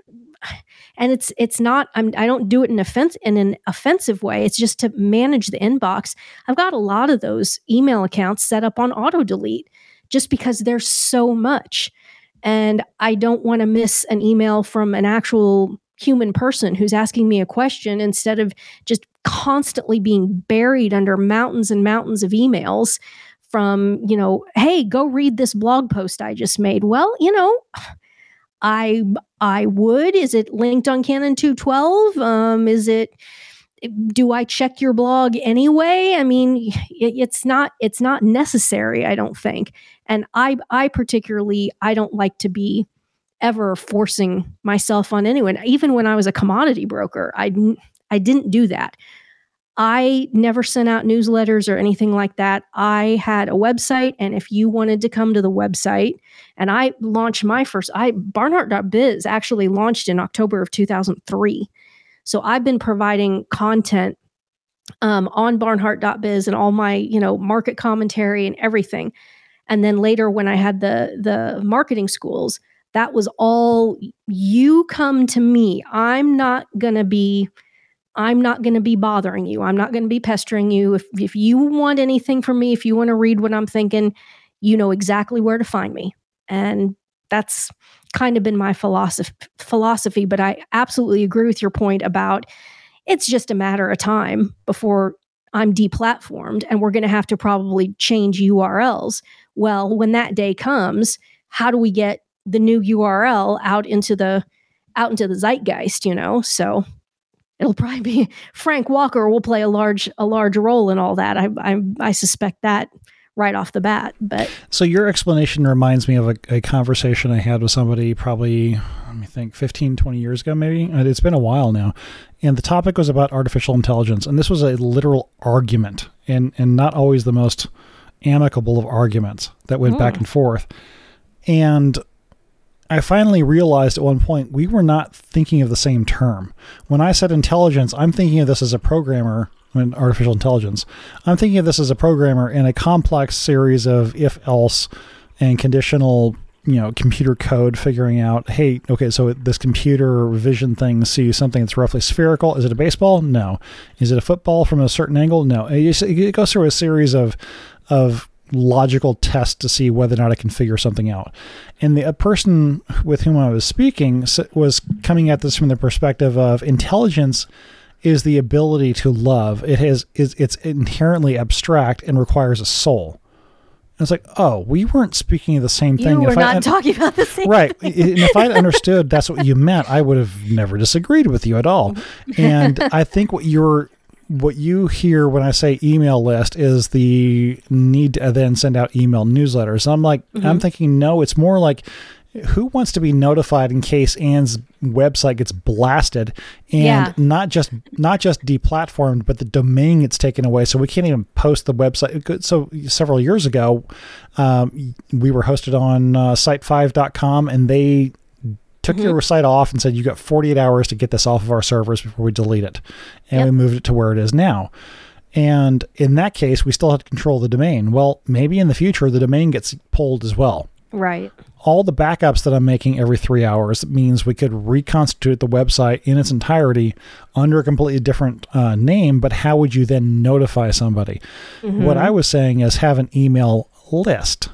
and it's it's not I'm, i don't do it in offense in an offensive way. It's just to manage the inbox. I've got a lot of those email accounts set up on auto delete just because there's so much. And i don't want to miss an email from an actual human person who's asking me a question instead of just constantly being buried under mountains and mountains of emails from you know hey go read this blog post i just made. Well you know I I would. Is it linked on Canon 212? Um, is it? Do I check your blog anyway? I mean, it, it's not it's not necessary. I don't think. And I I particularly I don't like to be ever forcing myself on anyone. Even when I was a commodity broker, I I didn't do that. I never sent out newsletters or anything like that. I had a website, and if you wanted to come to the website, and I launched my first, I Barnhardt.biz actually launched in October of 2003. So I've been providing content um, on Barnhardt.biz and all my, you know, market commentary and everything. And then later, when I had the the marketing schools, that was all you come to me. I'm not gonna be I'm not going to be bothering you. I'm not going to be pestering you. If, if you want anything from me, if you want to read what I'm thinking, you know exactly where to find me. And that's kind of been my philosophy philosophy but I absolutely agree with your point about it's just a matter of time before I'm deplatformed and we're going to have to probably change URLs. Well, when that day comes, how do we get the new URL out into the out into the zeitgeist, you know? So it'll probably be Frank Walker will play a large a large role in all that. I I, I suspect that right off the bat. But so your explanation reminds me of a, a, conversation I had with somebody probably let me think 15 20 years ago maybe. It's been a while now. And the topic was about artificial intelligence and this was a literal argument and and not always the most amicable of arguments that went mm. back and forth. And I finally realized at one point we were not thinking of the same term. When I said intelligence, I'm thinking of this as a programmer, in artificial intelligence. I'm thinking of this as a programmer in a complex series of if else and conditional, you know, computer code figuring out, hey, okay, so this computer vision thing sees something that's roughly spherical. Is it a baseball? No. Is it a football from a certain angle? No. It goes through a series of of logical test to see whether or not I can figure something out. And the person with whom I was speaking was coming at this from the perspective of intelligence is the ability to love. It has is it's inherently abstract and requires a soul. And it's like, oh, we weren't speaking of the same thing. You were if not I, talking about the same right. and if I'd understood that's what you meant, I would have never disagreed with you at all. And I think what you're what you hear when I say email list is the need to then send out email newsletters. I'm like, Mm-hmm. I'm thinking, no, it's more like who wants to be notified in case Ann's website gets blasted and Yeah. not just not just deplatformed, but the domain gets taken away, so we can't even post the website. So several years ago, um, we were hosted on uh, site5.com, and they took your site off and said you got 48 hours to get this off of our servers before we delete it. And Yep. we moved it to where it is now. And in that case we still had to control the domain. Well maybe in the future the domain gets pulled as well. Right. all the backups that i'm making every three hours means we could reconstitute the website in its entirety under a completely different uh, name but how would you then notify somebody? What i was saying is have an email list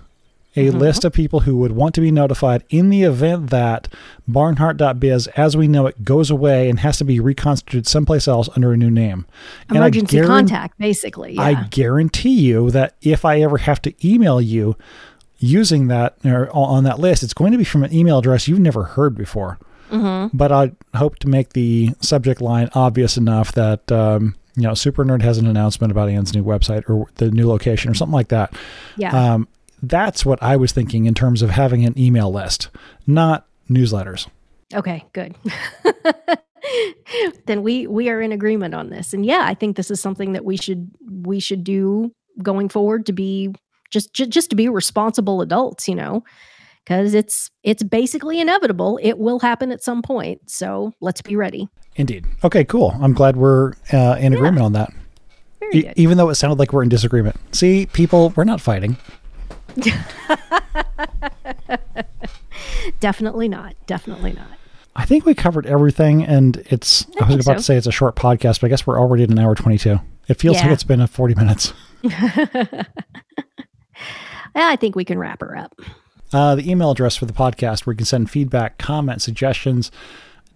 a list of people who would want to be notified in the event that barnhardt.biz as we know it goes away and has to be reconstituted someplace else under a new name Emergency guaran- contact, basically. Yeah. I guarantee you that if I ever have to email you using that or on that list, it's going to be from an email address you've never heard before. Mm-hmm. But I hope to make the subject line obvious enough that um, you know Super Nerd has an announcement about Ann's new website or the new location or something like that. yeah. Um, that's what I was thinking in terms of having an email list, not newsletters. Okay, good. then we we are in agreement on this. And yeah, I think this is something that we should we should do going forward to be just just, just to be responsible adults, you know. Cuz it's it's basically inevitable. It will happen at some point. So, let's be ready. Indeed. Okay, cool. I'm glad we're uh, in agreement on that. Very E- even though it sounded like we're in disagreement. See, people, we're not fighting. Definitely not. Definitely not. I think we covered everything, and it's. I, was about so. to say it's a short podcast, but I guess we're already at an hour twenty-two. It feels like it's been a forty minutes. I think we can wrap her up. Uh, the email address for the podcast where you can send feedback, comments, suggestions.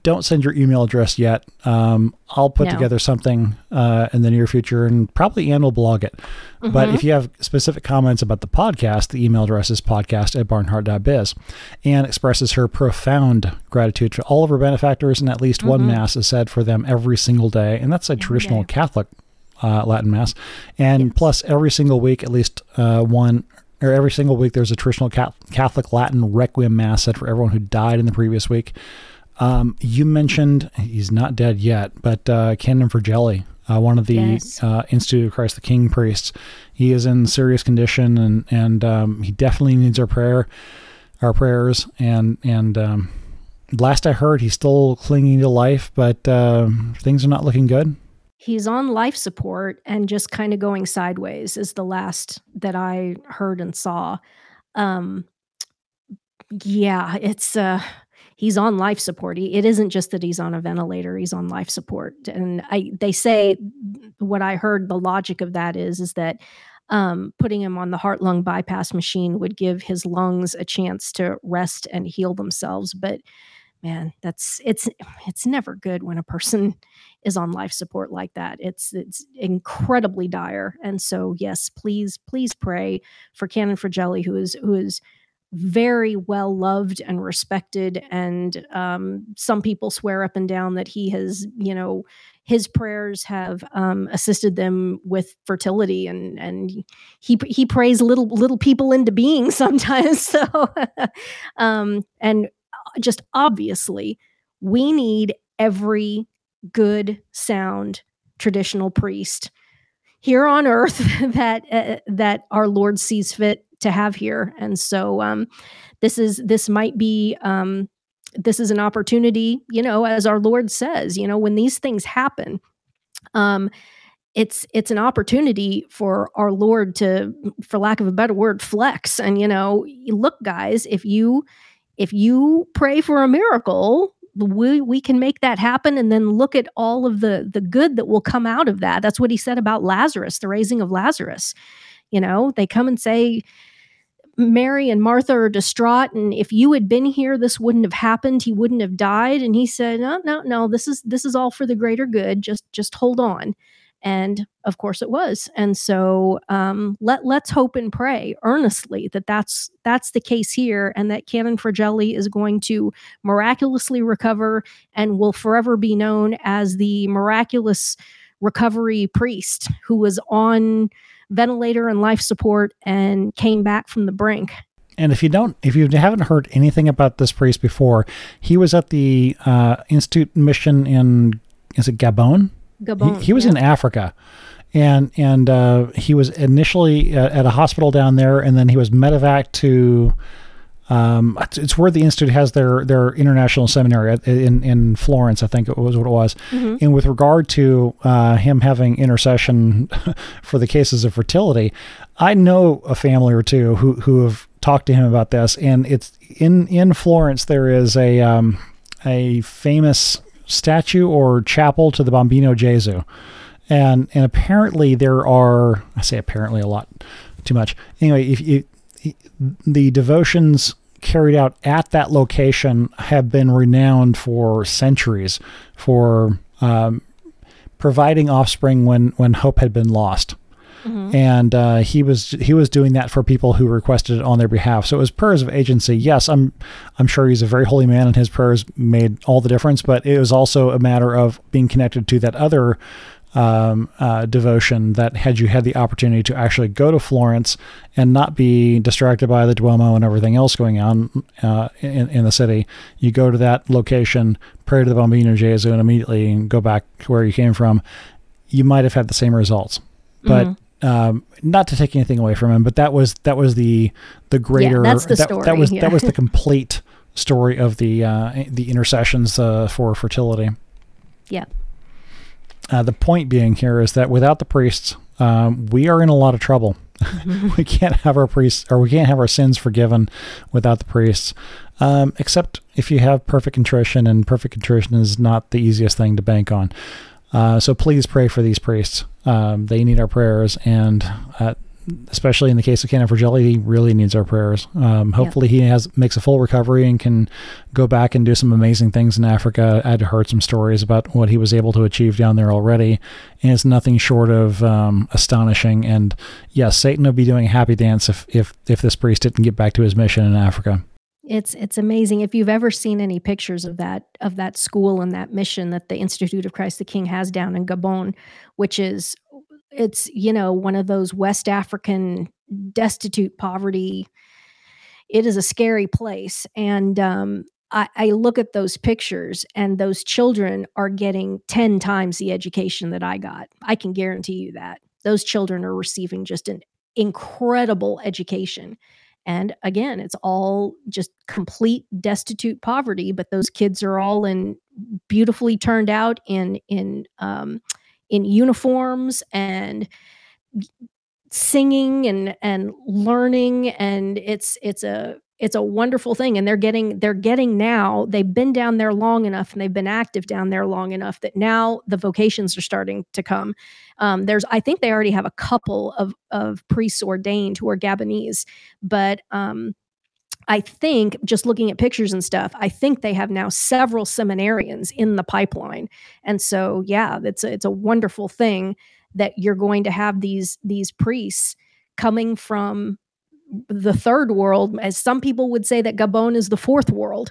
Don't send your email address yet. Um, I'll put No. together something uh, in the near future, and probably Ann will blog it. But if you have specific comments about the podcast, the email address is podcast at barnhardt.biz. Ann expresses her profound gratitude to all of her benefactors, and at least one mass is said for them every single day. And that's a traditional. Catholic uh, Latin mass. And plus, every single week, at least uh, one or every single week, there's a traditional Catholic Latin Requiem mass said for everyone who died in the previous week. Um, you mentioned he's not dead yet, but uh, Canon Fragelli, uh, one of the Yes. uh, Institute of Christ the King priests, he is in serious condition, and and um, he definitely needs our prayer, our prayers, and and um, last I heard, he's still clinging to life, but um things are not looking good. He's on life support and just kind of going sideways is the last that I heard and saw. Um yeah, it's uh he's on life support. He, it isn't just that he's on a ventilator, he's on life support. And I they say what I heard the logic of that is is that um, putting him on the heart lung bypass machine would give his lungs a chance to rest and heal themselves. But man, that's it's it's never good when a person is on life support like that. It's it's incredibly dire. And so yes, please please pray for Canon Fragelli who is who is very well loved and respected and um, some people swear up and down that he has you know his prayers have um, assisted them with fertility and and he he prays little little people into being sometimes so um and just obviously we need every good sound traditional priest here on earth that uh, that our lord sees fit to have here. And so um this is this might be um this is an opportunity you know as our lord says you know when these things happen um it's it's an opportunity for our lord to for lack of a better word flex and you know look guys if you if you pray for a miracle we we can make that happen and then look at all of the the good that will come out of that. That's what he said about Lazarus the raising of Lazarus. You know they come and say Mary and Martha are distraught and if you had been here this wouldn't have happened. He wouldn't have died. And he said no no no this is this is all for the greater good. Just just hold on. And of course it was. And so um, let let's hope and pray earnestly that that's that's the case here and that Canon Fragelli is going to miraculously recover and will forever be known as the miraculous recovery priest who was on ventilator and life support and came back from the brink. And if you don't, if you haven't heard anything about this priest before, he was at the uh, Institute mission in is it Gabon? Gabon. He, he was yeah. in Africa, and and uh, he was initially at, at a hospital down there, and then he was medevac to. Um, it's- where the institute has their their international seminary in in Florence, I think it was what it was. Mhm. And with regard to uh, him having intercession for the cases of fertility, I know a family or two who who have talked to him about this, and it's in in Florence. There is a um, a famous statue or chapel to the Bambino Gesù, and and apparently there are I say apparently a lot too much. Anyway, if you the devotions carried out at that location have been renowned for centuries for um, providing offspring when when hope had been lost Mhm. and uh, he was he was doing that for people who requested it on their behalf. So it was prayers of agency. Yes, I'm I'm sure he's a very holy man, and his prayers made all the difference. But it was also a matter of being connected to that other um, uh, devotion that had you had the opportunity to actually go to Florence and not be distracted by the Duomo and everything else going on uh, in, in the city. You go to that location, pray to the Bambino Gesù, and immediately go back to where you came from. You might have had the same results, but Mhm. um, not to take anything away from him, but that was that was the the greater that's the that, that was yeah. that was the complete story of the uh, the intercessions uh, for fertility. Yeah. Uh, the point being here is that without the priests, um, we are in a lot of trouble. we can't have our priests, or we can't have our sins forgiven without the priests. Um, except if you have perfect contrition, and perfect contrition is not the easiest thing to bank on. Uh, so please pray for these priests. Um, they need our prayers, and uh, especially in the case of Canon Fragelli, he really needs our prayers. Um, hopefully, he has makes a full recovery and can go back and do some amazing things in Africa. I had heard some stories about what he was able to achieve down there already, and it's nothing short of um, astonishing. And yes, Satan would be doing a happy dance if if if this priest didn't get back to his mission in Africa. It's it's amazing if you've ever seen any pictures of that of that school and that mission that the Institute of Christ the King has down in Gabon, which is it's you know one of those West African destitute poverty. It is a scary place, and um, I, I look at those pictures, and those children are getting ten times the education that I got. I can guarantee you that those children are receiving just an incredible education. And again, it's all just complete destitute poverty, but those kids are all in beautifully turned out in in um, in uniforms and singing and and learning and it's it's a it's a wonderful thing and they're getting they're getting now they've been down there long enough and they've been active down there long enough that now the vocations are starting to come. Um, there's i think they already have a couple of of priests ordained who are gabonese but um, I think just looking at pictures and stuff, I think they have now several seminarians in the pipeline. And so, yeah, it's a, it's a wonderful thing that you're going to have these these priests coming from the third world, as some people would say that Gabon is the fourth world.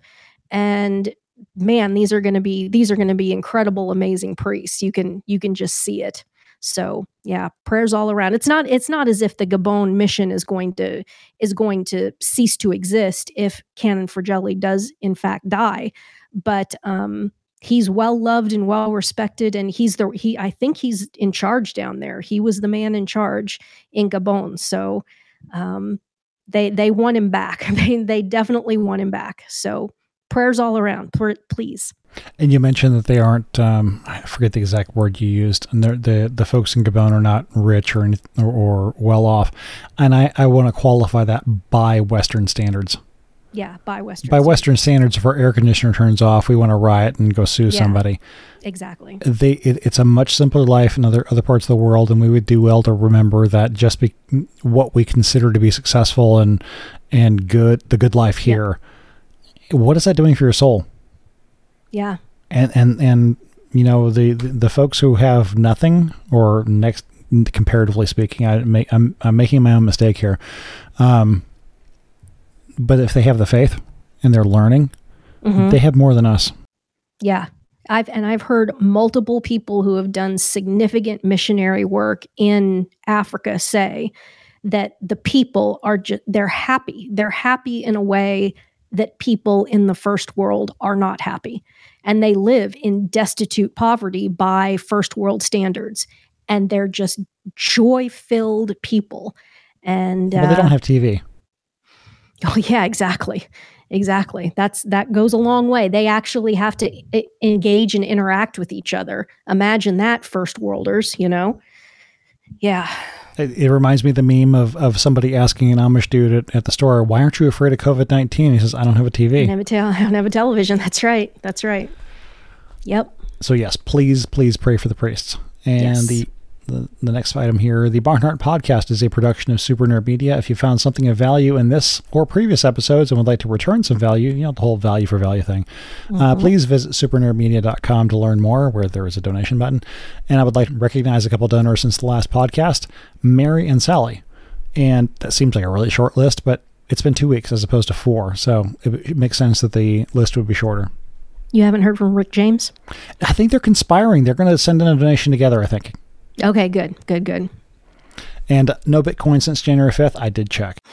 And man, these are going to be these are going to be incredible, amazing priests. You can you can just see it. So yeah, prayers all around. It's not it's not as if the Gabon mission is going to is going to cease to exist if Canon Fragelli does in fact die, but um, he's well loved and well respected, and he's the he. I think he's in charge down there. He was the man in charge in Gabon, so um, they they want him back. they they definitely want him back. So prayers all around, please. And you mentioned that they aren't, um, I forget the exact word you used, and they're- the the folks in Gabon are not rich or, or, or well off. And I, I want to qualify that by Western standards. Yeah, by Western. By Standard. Western standards, if our air conditioner turns off, we want to riot and go sue Yeah. somebody. exactly. They it, it's a much simpler life in other other parts of the world, and we would do well to remember that just be, what we consider to be successful and and good, the good life Yeah. here. What is that doing for your soul? Yeah, and and and you know the the, folks who have nothing or next comparatively speaking I make I'm, I'm making my own mistake here um but if they have the faith and they're learning Mhm. they have more than us yeah, I've and I've heard multiple people who have done significant missionary work in Africa say that the people are just they're happy. They're happy in a way that people in the first world are not happy. And they live in destitute poverty by first world standards. And they're just joy filled people. And well, they don't uh, have TV. Oh yeah, exactly. Exactly. That's that goes a long way. They actually have to I- engage and interact with each other. Imagine that first worlders, you know. Yeah. It, it reminds me of the meme of, of somebody asking an Amish dude at, at the store, "Why aren't you afraid of COVID 19 He says, "I don't have a TV." don't have a I don't have a television. That's right. That's right. Yep. So yes, please, please pray for the priests. And Yes. the, the the next item here, the Barnhardt Podcast is a production of Super Nerd Media. If you found something of value in this or previous episodes and would like to return some value, you know the whole value for value thing, uh, please visit supernerdmedia.com to learn more, where there is a donation button. And I would like to recognize a couple donors since the last podcast, Mary and Sally. And that seems like a really short list, but it's been two weeks as opposed to four, so it, it makes sense that the list would be shorter. You haven't heard from Rick James? I think they're conspiring. They're going to send in a donation together, I think. Okay, good. Good, good. And no Bitcoin since January 5th. I did check.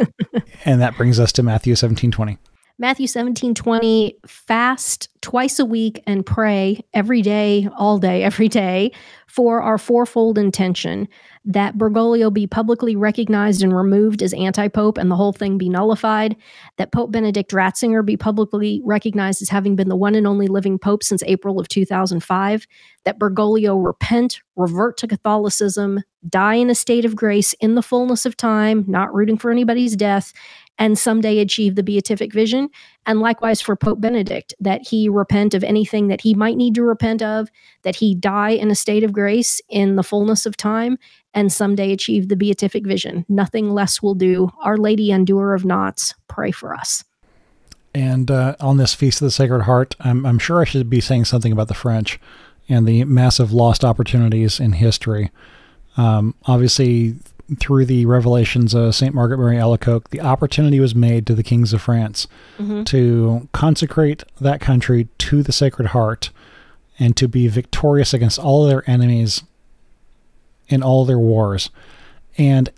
and that brings us to Matthew 1720. Matthew 17, 20, fast twice a week and pray every day, all day, every day for our fourfold intention that Bergoglio be publicly recognized and removed as anti pope and the whole thing be nullified, that Pope Benedict Ratzinger be publicly recognized as having been the one and only living pope since April of 2005, that Bergoglio repent, revert to Catholicism, die in a state of grace in the fullness of time, not rooting for anybody's death, and someday achieve the beatific vision. And likewise for Pope Benedict, that he repent of anything that he might need to repent of, that he die in a state of grace in the fullness of time, and someday achieve the beatific vision. Nothing less will do. Our Lady, Undoer of Knots, pray for us. And uh, on this Feast of the Sacred Heart, I'm, I'm sure I should be saying something about the French and the massive lost opportunities in history. Um, obviously, through the revelations of St. Margaret Mary Alacoque, the opportunity was made to the kings of France to consecrate that country to the Sacred Heart and to be victorious against all their enemies in all their wars. And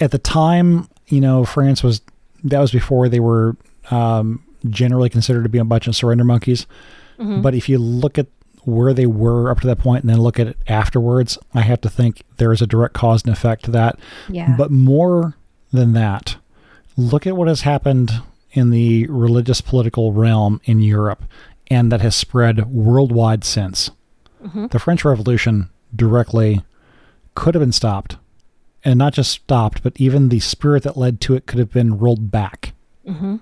at the time, you know, France was that was before they were um, generally considered to be a bunch of surrender monkeys. But if you look at where they were up to that point and then look at it afterwards, I have to think there is a direct cause and effect to that. Yeah. But more than that, look at what has happened in the religious political realm in Europe and that has spread worldwide since. Mm-hmm. The French Revolution directly could have been stopped. And not just stopped, but even the spirit that led to it could have been rolled back mm-hmm.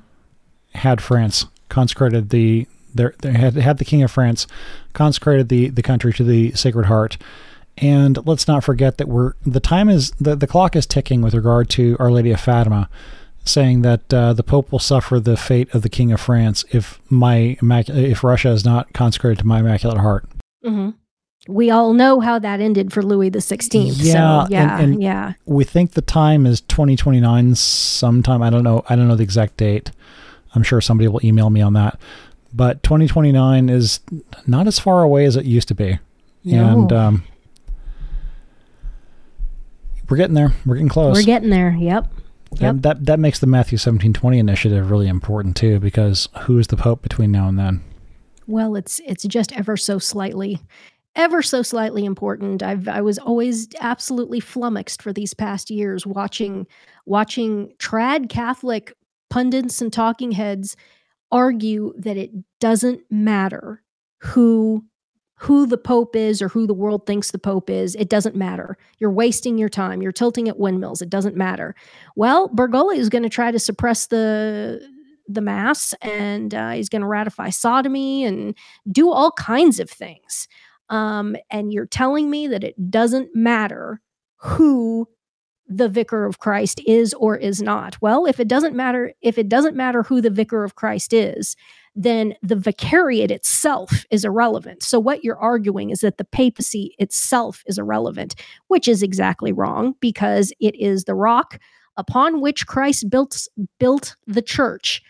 had France consecrated the their, they had had the King of France consecrated the the country to the Sacred Heart. And let's not forget that we're the time is the, the clock is ticking with regard to Our Lady of Fatima, saying that uh, the Pope will suffer the fate of the King of France if my if Russia is not consecrated to my Immaculate Heart. hmm We all know how that ended for Louis the Sixteenth. Yeah, so, and- yeah, and- yeah. We think the time is 2029 sometime. I don't know. I don't know the exact date. I'm sure somebody will email me on that. But 2029 is not as far away as it used to be. And um, we're getting there. We're getting close. We're getting there. Yep. Yep. And that that makes the Matthew 1720 initiative really important too because who is the pope between now and then? Well, it's it's just ever so slightly, ever so slightly important. I've I was always absolutely flummoxed for these past years watching watching trad Catholic pundits and talking heads argue that it doesn't matter who who the pope is or who the world thinks the pope is. It doesn't matter. You're wasting your time. You're tilting at windmills. It doesn't matter. Well bergoglio is going to try to suppress the the mass and uh, he's going to ratify sodomy and do all kinds of things. Um, and you're telling me that it doesn't matter who the vicar of Christ is or is not. Well, if it doesn't matter, if it doesn't matter who the vicar of Christ is, then the vicariate itself is irrelevant. So what you're arguing is that the papacy itself is irrelevant, which is exactly wrong because it is the rock upon which Christ built built the church.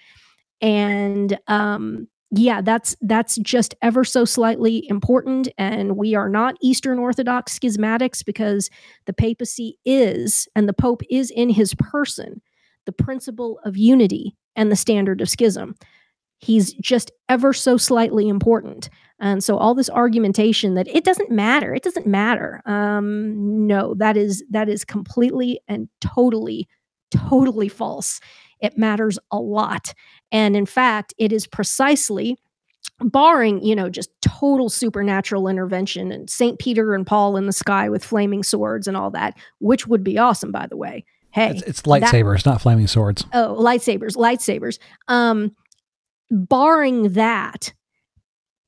And um yeah, that's that's just ever so slightly important. And we are not Eastern Orthodox schismatics because the papacy is, and the Pope is in his person, the principle of unity and the standard of schism. He's just ever so slightly important. And so all this argumentation that it doesn't matter, it doesn't matter. Um, no, that is that is completely and totally, totally false. It matters a lot. And in fact, it is precisely barring, you know, just total supernatural intervention and St. Peter and Paul in the sky with flaming swords and all that, which would be awesome, by the way. Hey, it's, it's lightsabers, that, not flaming swords. Oh, lightsabers, lightsabers. Um, barring that,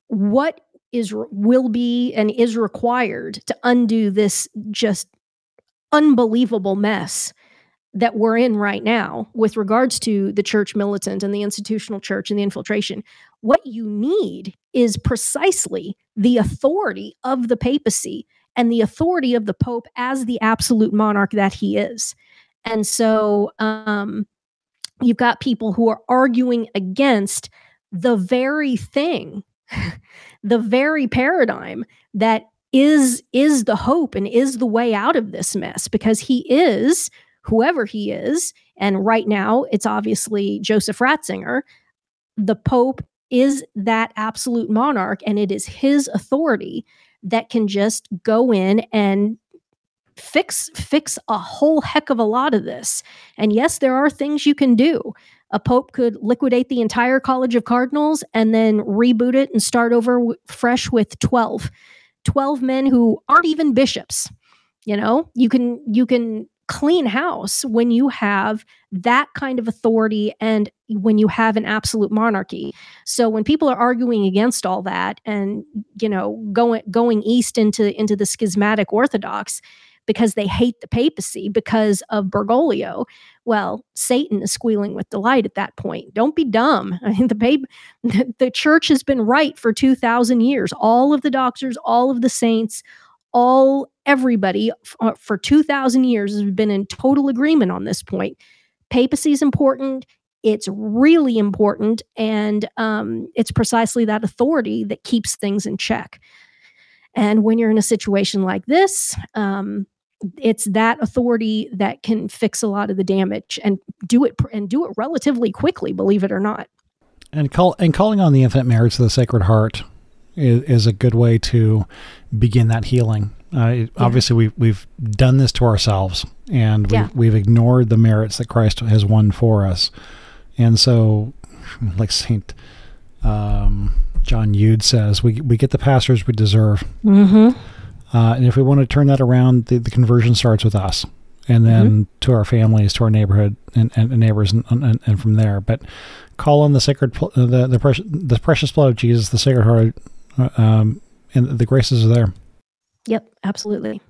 what is will be and is required to undo this just unbelievable mess that we're in right now with regards to the church militant and the institutional church and the infiltration. What you need is precisely the authority of the papacy and the authority of the pope as the absolute monarch that he is. And so um, you've got people who are arguing against the very thing, the very paradigm that is is the hope and is the way out of this mess because he is whoever he is, and right now it's obviously Joseph Ratzinger, the Pope is that absolute monarch, and it is his authority that can just go in and fix fix a whole heck of a lot of this. And yes, there are things you can do. A pope could liquidate the entire College of Cardinals and then reboot it and start over w- fresh with 12. 12 men who aren't even bishops. You know, you can you can clean house when you have that kind of authority and when you have an absolute monarchy. So when people are arguing against all that and you know going going east into into the schismatic orthodox because they hate the papacy because of Bergoglio, well, Satan is squealing with delight at that point. Don't be dumb. I mean, the, pap- the church has been right for 2,000 years. All of the doctors, all of the saints, all everybody uh, for 2000 years has been in total agreement on this point. Papacy is important it's really important and um, it's precisely that authority that keeps things in check. And when you're in a situation like this um, it's that authority that can fix a lot of the damage and do it and do it relatively quickly believe it or not. And call and calling on the infinite merits of the sacred heart is, is a good way to begin that healing. Uh, yeah. Obviously, we, we've done this to ourselves, and we've, yeah. we've ignored the merits that Christ has won for us. And so, like Saint um, John Eudes says, we we get the pastors we deserve. Mm-hmm. Uh, and if we want to turn that around, the, the conversion starts with us, and then mm-hmm. to our families, to our neighborhood and, and, and neighbors, and, and, and, from there. But call on the sacred, the the precious, the precious blood of Jesus, the Sacred Heart um, and the graces are there. Yep, absolutely.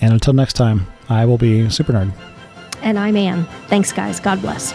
And until next time, I will be Super Nerd. And I'm Ann. Thanks, guys. God bless.